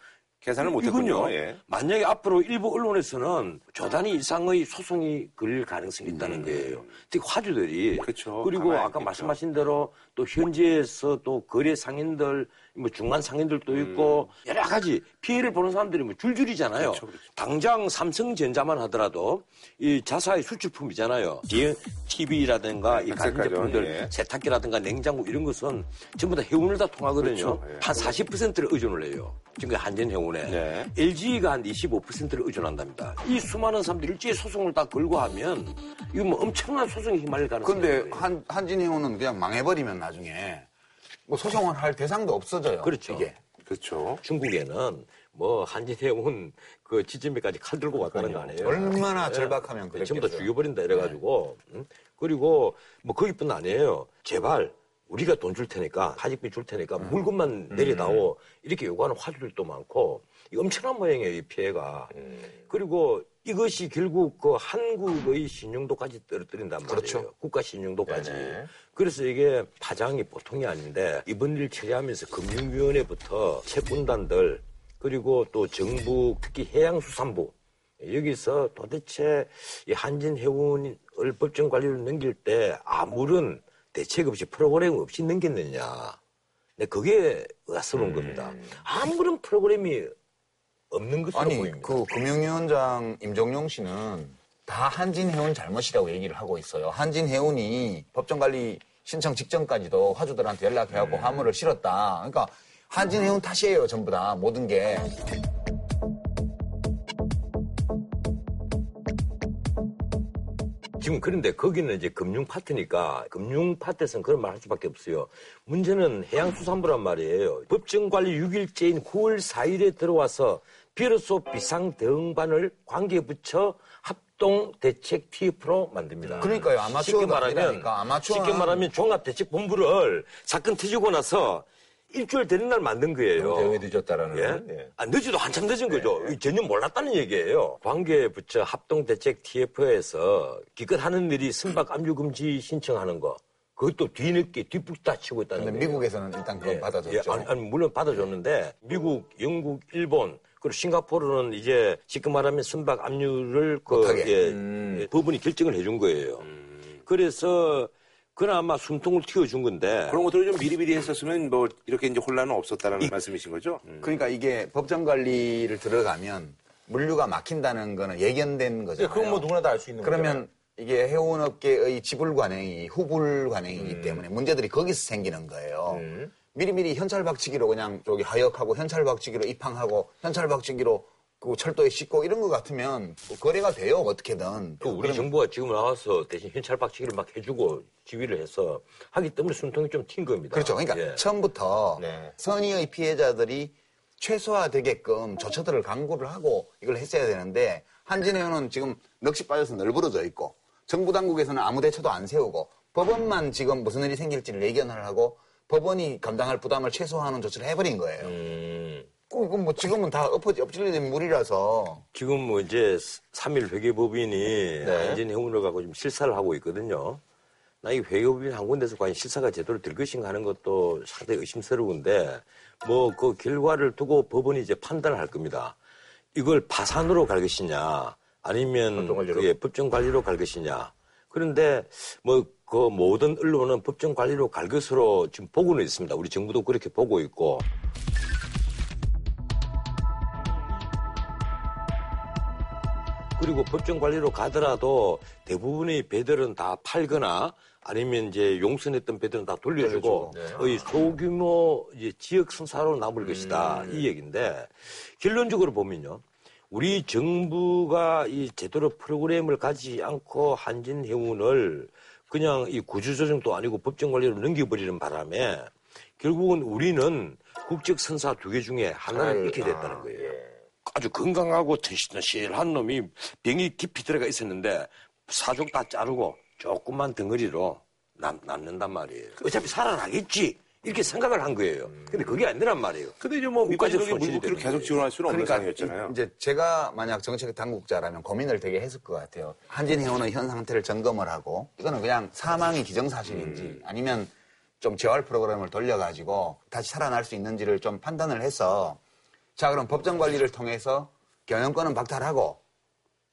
계산을 못했군요. 이군요. 예. 만약에 앞으로 일부 언론에서는 조단위 이상의 소송이 걸릴 가능성이 있다는 거예요. 특히 화주들이 음. 그쵸. 그리고 아까 있겠죠. 말씀하신 대로 또 현지에서 또 거래 상인들, 뭐 중간 상인들도 있고 여러 가지 피해를 보는 사람들이 뭐 줄줄이잖아요. 음. 그렇죠, 그렇죠. 당장 삼성전자만 하더라도 이 자사의 수출품이잖아요. TV라든가 이 백색가전, 가전 제품들 예. 세탁기라든가 냉장고 이런 것은 전부 다 해운을 다 통하거든요. 그렇죠. 예. 한 40%를 의존을 해요. 지금 한전 해운에. 네. LG가 한 25%를 의존한답니다. 이 수많은 사람들이 일제히 소송을 다 걸고 하면 이거 뭐 엄청난 소송이 휘말릴 가능성이 근데. 한, 한진 해운은 그냥 망해버리면 나중에 뭐 소송을 할 대상도 없어져요. 그렇죠. 이게. 그렇죠. 중국에는 뭐 한진해운 그 지점에까지 칼 들고 왔다는 거 아니에요. 얼마나 예. 절박하면 전부 다. 죽여버린다 이래가지고 응? 그리고 뭐 거기뿐 아니에요. 제발 우리가 돈 줄 테니까 파직비 줄 테니까 음. 물건만 내려다오 이렇게 요구하는 화주들도 많고 이 엄청난 모양이에요 이 피해가. 음. 그리고 이것이 결국 그 한국의 신용도까지 떨어뜨린단 말이에요. 그렇죠. 국가 신용도까지. 네네. 그래서 이게 파장이 보통이 아닌데 이번 일 처리하면서 금융위원회부터 채권단들 그리고 또 정부 특히 해양수산부 여기서 도대체 이 한진해운을 법정 관리를 넘길 때 아무런 대책 없이 프로그램 없이 넘겼느냐. 근데 그게 의아스러운 겁니다. 아무런 프로그램이 없는 것으로 아니, 보입니다. 그 금융위원장 임종용 씨는 다 한진해운 잘못이라고 얘기를 하고 있어요. 한진해운이 법정관리 신청 직전까지도 화주들한테 연락해갖고 화물을 실었다. 그러니까 한진해운 탓이에요, 전부 다. 모든 게. 지금 그런데 거기는 이제 금융 파트니까 금융 파트에서는 그런 말 할 수밖에 없어요. 문제는 해양수산부란 말이에요. 법정 관리 6일째인 9월 4일에 들어와서 비로소 비상대응반을 관계부처 합동 대책 TF로 만듭니다. 그러니까요. 아마추어가 쉽게 말하면. 아마추어는- 쉽게 말하면 종합대책본부를 사건 터지고 나서 일주일 되는 날 만든 거예요. 대응이 늦었다라는. 예? 예. 아, 늦어도 한참 늦은 거죠. 전혀 몰랐다는 얘기예요. 관계부처 합동대책 TF에서 기껏 하는 일이 선박 압류금지 신청하는 거. 그것도 뒤늦게 뒷북다 치고 있다는 근데 거예요. 미국에서는 일단 그건 예, 받아줬죠. 예, 아니, 아니, 물론 받아줬는데 미국, 영국, 일본 그리고 싱가포르는 이제 지금 말하면 선박 압류를 그. 예, 예, 법원이 결정을 해준 거예요. 그래서 그나마 숨통을 틔워준 건데 그런 것들을 좀 미리미리 했었으면 뭐 이렇게 이제 혼란은 없었다라는 말씀이신 거죠? 음. 그러니까 이게 법정 관리를 들어가면 물류가 막힌다는 거는 예견된 거잖아요. 그건 뭐 누구나 다 알 수 있는 그러면 이게 해운업계의 지불 관행이 후불 관행이기 음. 때문에 문제들이 거기서 생기는 거예요. 미리미리 현찰 박치기로 그냥 저기 하역하고 현찰 박치기로 입항하고 현찰 박치기로 그 철도에 싣고 이런 거 같으면 뭐 거래가 돼요 어떻게든. 그 우리 정부가 지금 나와서 대신 현찰 박치기를 막 해주고 지휘를 해서 하기 때문에 숨통이 좀 튄 겁니다. 그렇죠. 그러니까 예. 처음부터 네. 선의의 피해자들이 최소화되게끔 조처들을 강구를 하고 이걸 했어야 되는데 한진해운은 지금 넋이 빠져서 널브러져 있고 정부 당국에서는 아무 대처도 안 세우고 법원만 지금 무슨 일이 생길지를 예견을 하고 법원이 감당할 부담을 최소화하는 조치를 해버린 거예요. 음. 그럼 뭐 지금은 다 엎어지 엎질러진 물이라서 지금 뭐 이제 3일 회계법인이 네. 안전해운을 갖고 지금 실사를 하고 있거든요. 나 이 회계법인 한 군데서 과연 실사가 제대로 될 것인가 하는 것도 상당히 의심스러운데 뭐 그 결과를 두고 법원이 이제 판단을 할 겁니다. 이걸 파산으로 갈 것이냐 아니면 법정 관리로? 그, 예, 법정 관리로 갈 것이냐. 그런데 뭐 그 모든 언론은 법정 관리로 갈 것으로 지금 보고는 있습니다. 우리 정부도 그렇게 보고 있고. 그리고 법정 관리로 가더라도 대부분의 배들은 다 팔거나 아니면 이제 용선했던 배들은 다 돌려주고 의 소규모 지역 선사로 남을 것이다. 이 얘기인데 결론적으로 보면요. 우리 정부가 이 제대로 프로그램을 가지지 않고 한진해운을 그냥 이 구조조정도 아니고 법정 관리로 넘겨버리는 바람에 결국은 우리는 국적 선사 두 개 중에 하나를 잃게 됐다는 거예요. 아주 건강하고 튼실튼실한 놈이 병이 깊이 들어가 있었는데 사족 다 자르고 조금만 덩어리로 남, 남는단 말이에요. 어차피 살아나겠지. 이렇게 생각을 한 거예요. 근데 그게 아니란 말이에요. 근데 이제 뭐 국가적 민간적인 손실이 물국기를 계속. 지원할 수는 없는 그러니까 상황이었잖아요. 이제 제가 만약 정책 당국자라면 고민을 되게 했을 것 같아요. 한진해운의 현 상태를 점검을 하고 이거는 그냥 사망이 기정사실인지 아니면 좀 재활 프로그램을 돌려가지고 다시 살아날 수 있는지를 좀 판단을 해서 자 그럼 법정 관리를 통해서 경영권은 박탈하고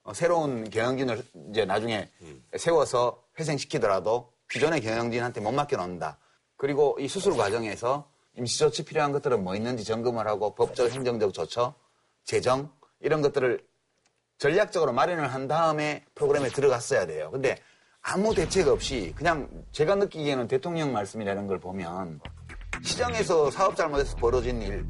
어, 새로운 경영진을 이제 나중에 세워서 회생시키더라도 기존의 경영진한테 못 맡겨놓는다. 그리고 이 수술 과정에서 임시조치 필요한 것들은 뭐 있는지 점검을 하고 법적, 행정적 조처, 재정 이런 것들을 전략적으로 마련을 한 다음에 프로그램에 들어갔어야 돼요. 근데 아무 대책 없이 그냥 제가 느끼기에는 대통령 말씀이라는 걸 보면 시장에서 사업 잘못해서 벌어진 일,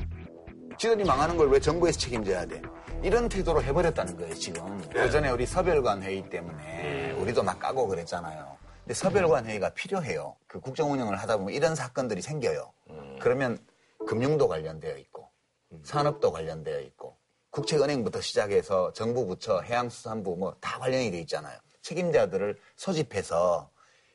지들이 망하는 걸 왜 정부에서 책임져야 돼? 이런 태도로 해버렸다는 거예요, 지금. 그 전에 우리 서별관 회의 때문에 우리도 막 까고 그랬잖아요. 근데 서별관 회의가 필요해요. 그 국정 운영을 하다 보면 이런 사건들이 생겨요. 그러면 금융도 관련되어 있고, 산업도 관련되어 있고, 국책은행부터 시작해서 정부 부처, 해양수산부 뭐 다 관련이 돼 있잖아요. 책임자들을 소집해서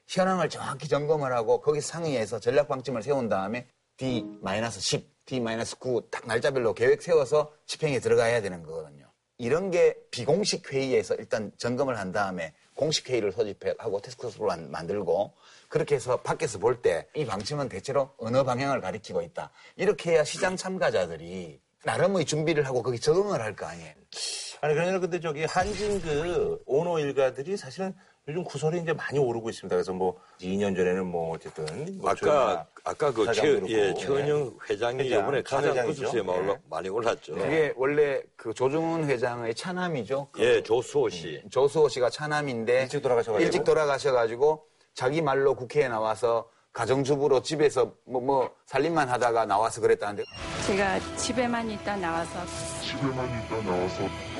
현황을 정확히 점검을 하고 거기 상의해서 전략 방침을 세운 다음에 D-10, D-9 딱 날짜별로 계획 세워서 집행에 들어가야 되는 거거든요. 이런 게 비공식 회의에서 일단 점검을 한 다음에 공식 회의를 소집하고 테스크포스를 만- 만들고 그렇게 해서 밖에서 볼 때 이 방침은 대체로 어느 방향을 가리키고 있다. 이렇게 해야 시장 참가자들이 나름의 준비를 하고 거기 적응을 할 거 아니에요. 아니 그러나 근데 저기 한진 그 오너 일가들이 사실은 요즘 구설이 이제 많이 오르고 있습니다. 그래서 뭐 2년 전에는 뭐 어쨌든 뭐 아까 아까 그 최, 예, 최은영 회장이 회장, 이번에 전 가장. 구수수에 네. 많이 올랐죠. 그게 원래 그 조중훈 회장의 차남이죠. 그 예, 조수호 씨. 조수호 씨가 차남인데 일찍 돌아가셔가지고. 일찍 돌아가셔가지고 자기 말로 국회에 나와서 가정주부로 집에서 뭐, 뭐 살림만 하다가 나와서 그랬다는데 제가 집에만 있다 나와서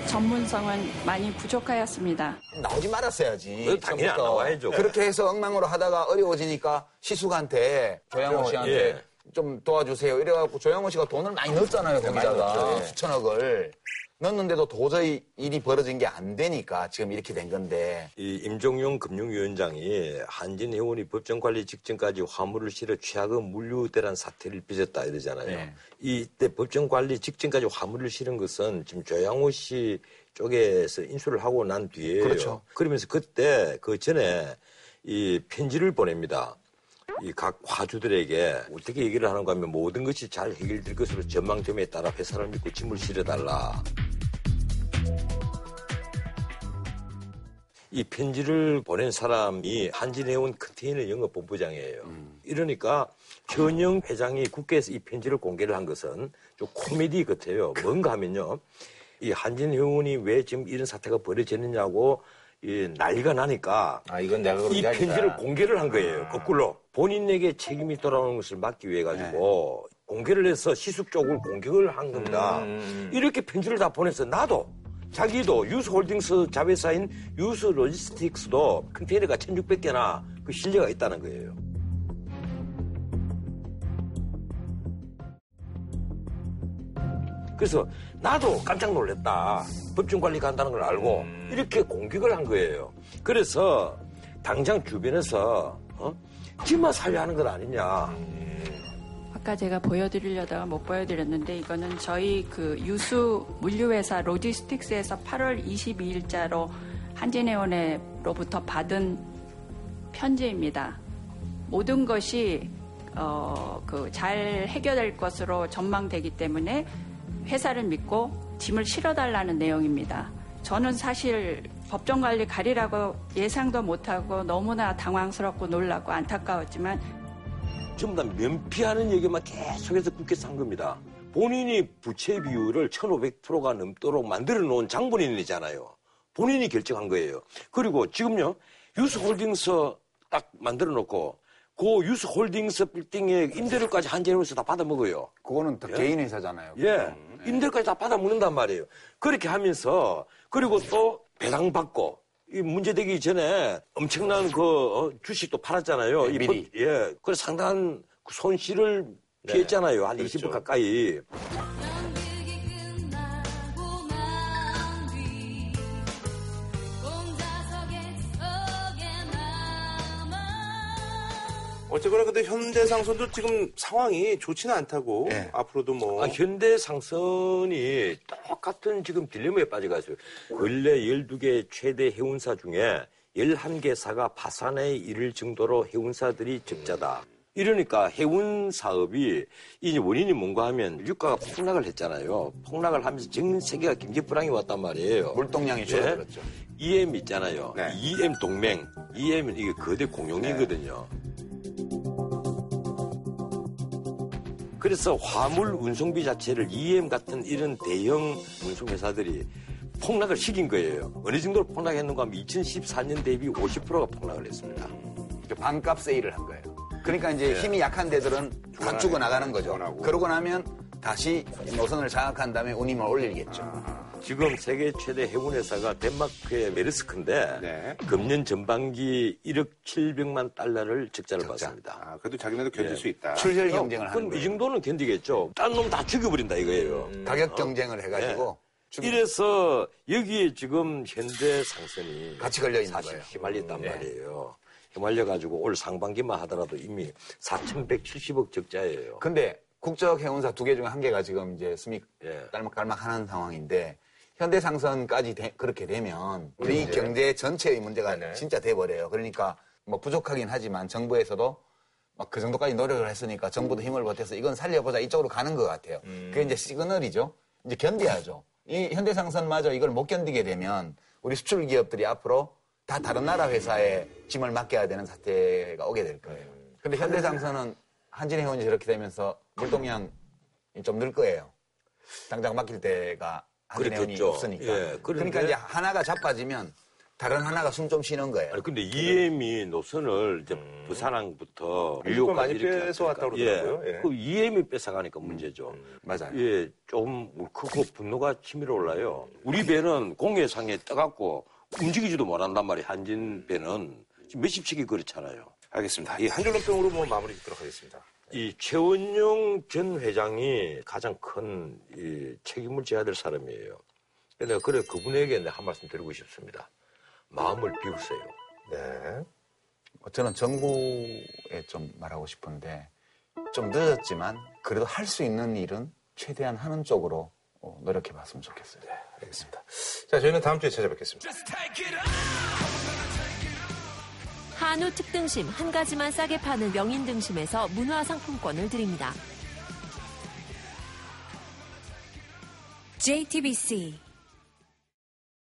전문성은 많이 부족하였습니다. 나오지 말았어야지. 그래도 당연히 안. 나와야죠. 그렇게 해서 엉망으로 하다가 어려워지니까 시숙한테 조양호 씨한테 예. 좀 도와주세요. 이래갖고 조양호 씨가 돈을 많이 넣었잖아요. 거기다가 넣었죠, 예. 수천억을 넣었는데도 도저히 일이 벌어진 게 안 되니까 지금 이렇게 된 건데 이 임종용 금융위원장이 한진해운이 법정 관리 직전까지 화물을 실어 취하금 물류대란 사태를 빚었다 이러잖아요. 네. 이때 법정 관리 직전까지 화물을 실은 것은 지금 조양호 씨 쪽에서 인수를 하고 난 뒤에요. 그렇죠. 그러면서 그때 그 전에 이 편지를 보냅니다. 이각 화주들에게 어떻게 얘기를 하는가 하면 모든 것이 잘 해결될 것으로 전망점에 따라 회사를 믿고 짐을 실어달라. 이 편지를 보낸 사람이 한진해운 컨테이너 영업 본부장이에요. 이러니까 현영 회장이 국회에서 이 편지를 공개를 한 것은 좀 코미디 같아요. 뭔가 하면요. 이 한진해운이 왜 지금 이런 사태가 벌어졌느냐고 이 난리가 나니까 아 이건 내가 그런 이 게 아니다. 편지를 공개를 한 거예요. 거꾸로 본인에게 책임이 돌아오는 것을 막기 위해 가지고 공개를 해서 시숙 쪽을 공격을 한 겁니다. 음. 이렇게 편지를 다 보내서 나도 자기도 유스홀딩스 자회사인 유스로지스틱스도 컨테이너가 1,600개나 그 실려가 있다는 거예요. 그래서 나도 깜짝 놀랐다. 법정 관리 간다는 걸 알고 이렇게 공격을 한 거예요. 그래서 당장 주변에서 어? 지만 살려하는 것 아니냐. 아까 제가 보여드리려다가 못 보여드렸는데 이거는 저희 그 유수 물류회사 로지스틱스에서 8월 22일자로 한진해운회로부터 받은 편지입니다. 모든 것이 어, 그 잘 해결될 것으로 전망되기 때문에 회사를 믿고 짐을 실어달라는 내용입니다. 저는 사실 법정 관리 가리라고 예상도 못하고 너무나 당황스럽고 놀라고 안타까웠지만 전부 다 면피하는 얘기만 계속해서 국회에서 한 겁니다. 본인이 부채 비율을 1,500%가 넘도록 만들어 놓은 장본인이잖아요. 본인이 결정한 거예요. 그리고 지금요, 유스홀딩스 딱 만들어 놓고, 그 유스홀딩스 빌딩의 임대료까지 한재료에서 다 받아먹어요. 그거는 다 예? 개인 회사잖아요. 예. 임대료까지 다 받아 먹는단 말이에요. 그렇게 하면서, 그리고 또 배당 받고, 이 문제 되기 전에 엄청난 그 어, 주식도 팔았잖아요. 네, 이 미리. 법- 예. 그래서 상당한 그 손실을 피했잖아요. 한 그렇죠. 20억 가까이. 어쨌거나 근데 현대상선도 지금 상황이 좋지는 않다고 네. 앞으로도 뭐 아, 현대상선이 똑같은 지금 딜레마에 빠져가지고 근래 12개 최대 해운사 중에 11개사가 파산에 이를 정도로 해운사들이 적자다. 이러니까 해운 사업이 이 원인이 뭔가 하면 유가가 폭락을 했잖아요. 폭락을 하면서 전 세계가 경제 불황이 왔단 말이에요. 물동량이 줄어들었죠. EM 있잖아요. 네. EM 동맹. EM은 이게 거대 공룡이거든요. 그래서 화물 운송비 자체를 EM 같은 이런 대형 운송회사들이 폭락을 시킨 거예요. 어느 정도로 폭락했는가 하면 2014년 대비 50%가 폭락을 했습니다. 반값 세일을 한 거예요. 그러니까 이제 예. 힘이 약한 데들은 다 죽어 나가는 거죠. 그러고 나면 다시 노선을 장악한 다음에 운임을 올리겠죠. 지금 세계 최대 해운회사가 덴마크의 메르스크인데 네. 금년 전반기 1억 700만 달러를 적자를 봤습니다. 아, 그래도 자기네도 견딜 예. 수 있다. 출혈 경쟁을 하는 그럼 이 거예요. 정도는 견디겠죠. 딴 놈 다 죽여버린다 이거예요. 가격 경쟁을 해가지고 죽- 이래서 여기에 지금 현대 상선이 같이 걸려 있는 사실 거예요. 휘말렸단 예. 말이에요. 휘말려 가지고 올 상반기만 하더라도 이미 4,170억 적자예요. 근데 국적 해운사 두 개 중에 한 개가 지금 이제 수익 예. 깔막깔막 하는 상황인데 현대상선까지 되- 그렇게 되면 우리 경제 전체의 문제가 네네. 진짜 돼버려요. 그러니까 뭐 부족하긴 하지만 정부에서도 막 그 정도까지 노력을 했으니까 정부도 힘을 보태서 이건 살려보자 이쪽으로 가는 것 같아요. 그게 이제 시그널이죠. 이제 견뎌야죠. 이 현대상선마저 이걸 못 견디게 되면 우리 수출 기업들이 앞으로 다 다른 나라 회사에 짐을 맡겨야 되는 사태가 오게 될 거예요. 근데 현대상선은 한진해운이 저렇게 되면서 물동량이 좀 늘 거예요. 당장 맡길 때가 그렇겠죠. 없으니까. 예, 그러니까 이제 하나가 자빠지면 다른 하나가 숨 좀 쉬는 거예요. 아니, 근데 EM이 노선을 이제 부산항부터 음. 일본 많이 이렇게 뺏어왔다고 했으니까. 그러더라고요. 예. 그 EM이 뺏어가니까 문제죠. 맞아요. 예, 좀 크고 분노가 치밀어 올라요. 우리 배는 공해상에 떠갖고 움직이지도 못한단 말이에요. 한진 배는 지금 몇십 척이 그렇잖아요. 알겠습니다. 이 한줄론병으로 뭐 마무리 짓도록 하겠습니다. 이 최원용 전 회장이 가장 큰이 책임을 져야 될 사람이에요. 근데 그래 그분에게 내가 한 말씀 드리고 싶습니다. 마음을 비우세요. 네. 어, 저는 정부에 좀 말하고 싶은데 좀 늦었지만 그래도 할 수 있는 일은 최대한 하는 쪽으로 어, 노력해 봤으면 좋겠어요. 네, 알겠습니다. 자, 저희는 다음 주에 찾아뵙겠습니다. 한우 특등심 한 가지만 싸게 파는 명인 등심에서 문화 상품권을 드립니다. JTBC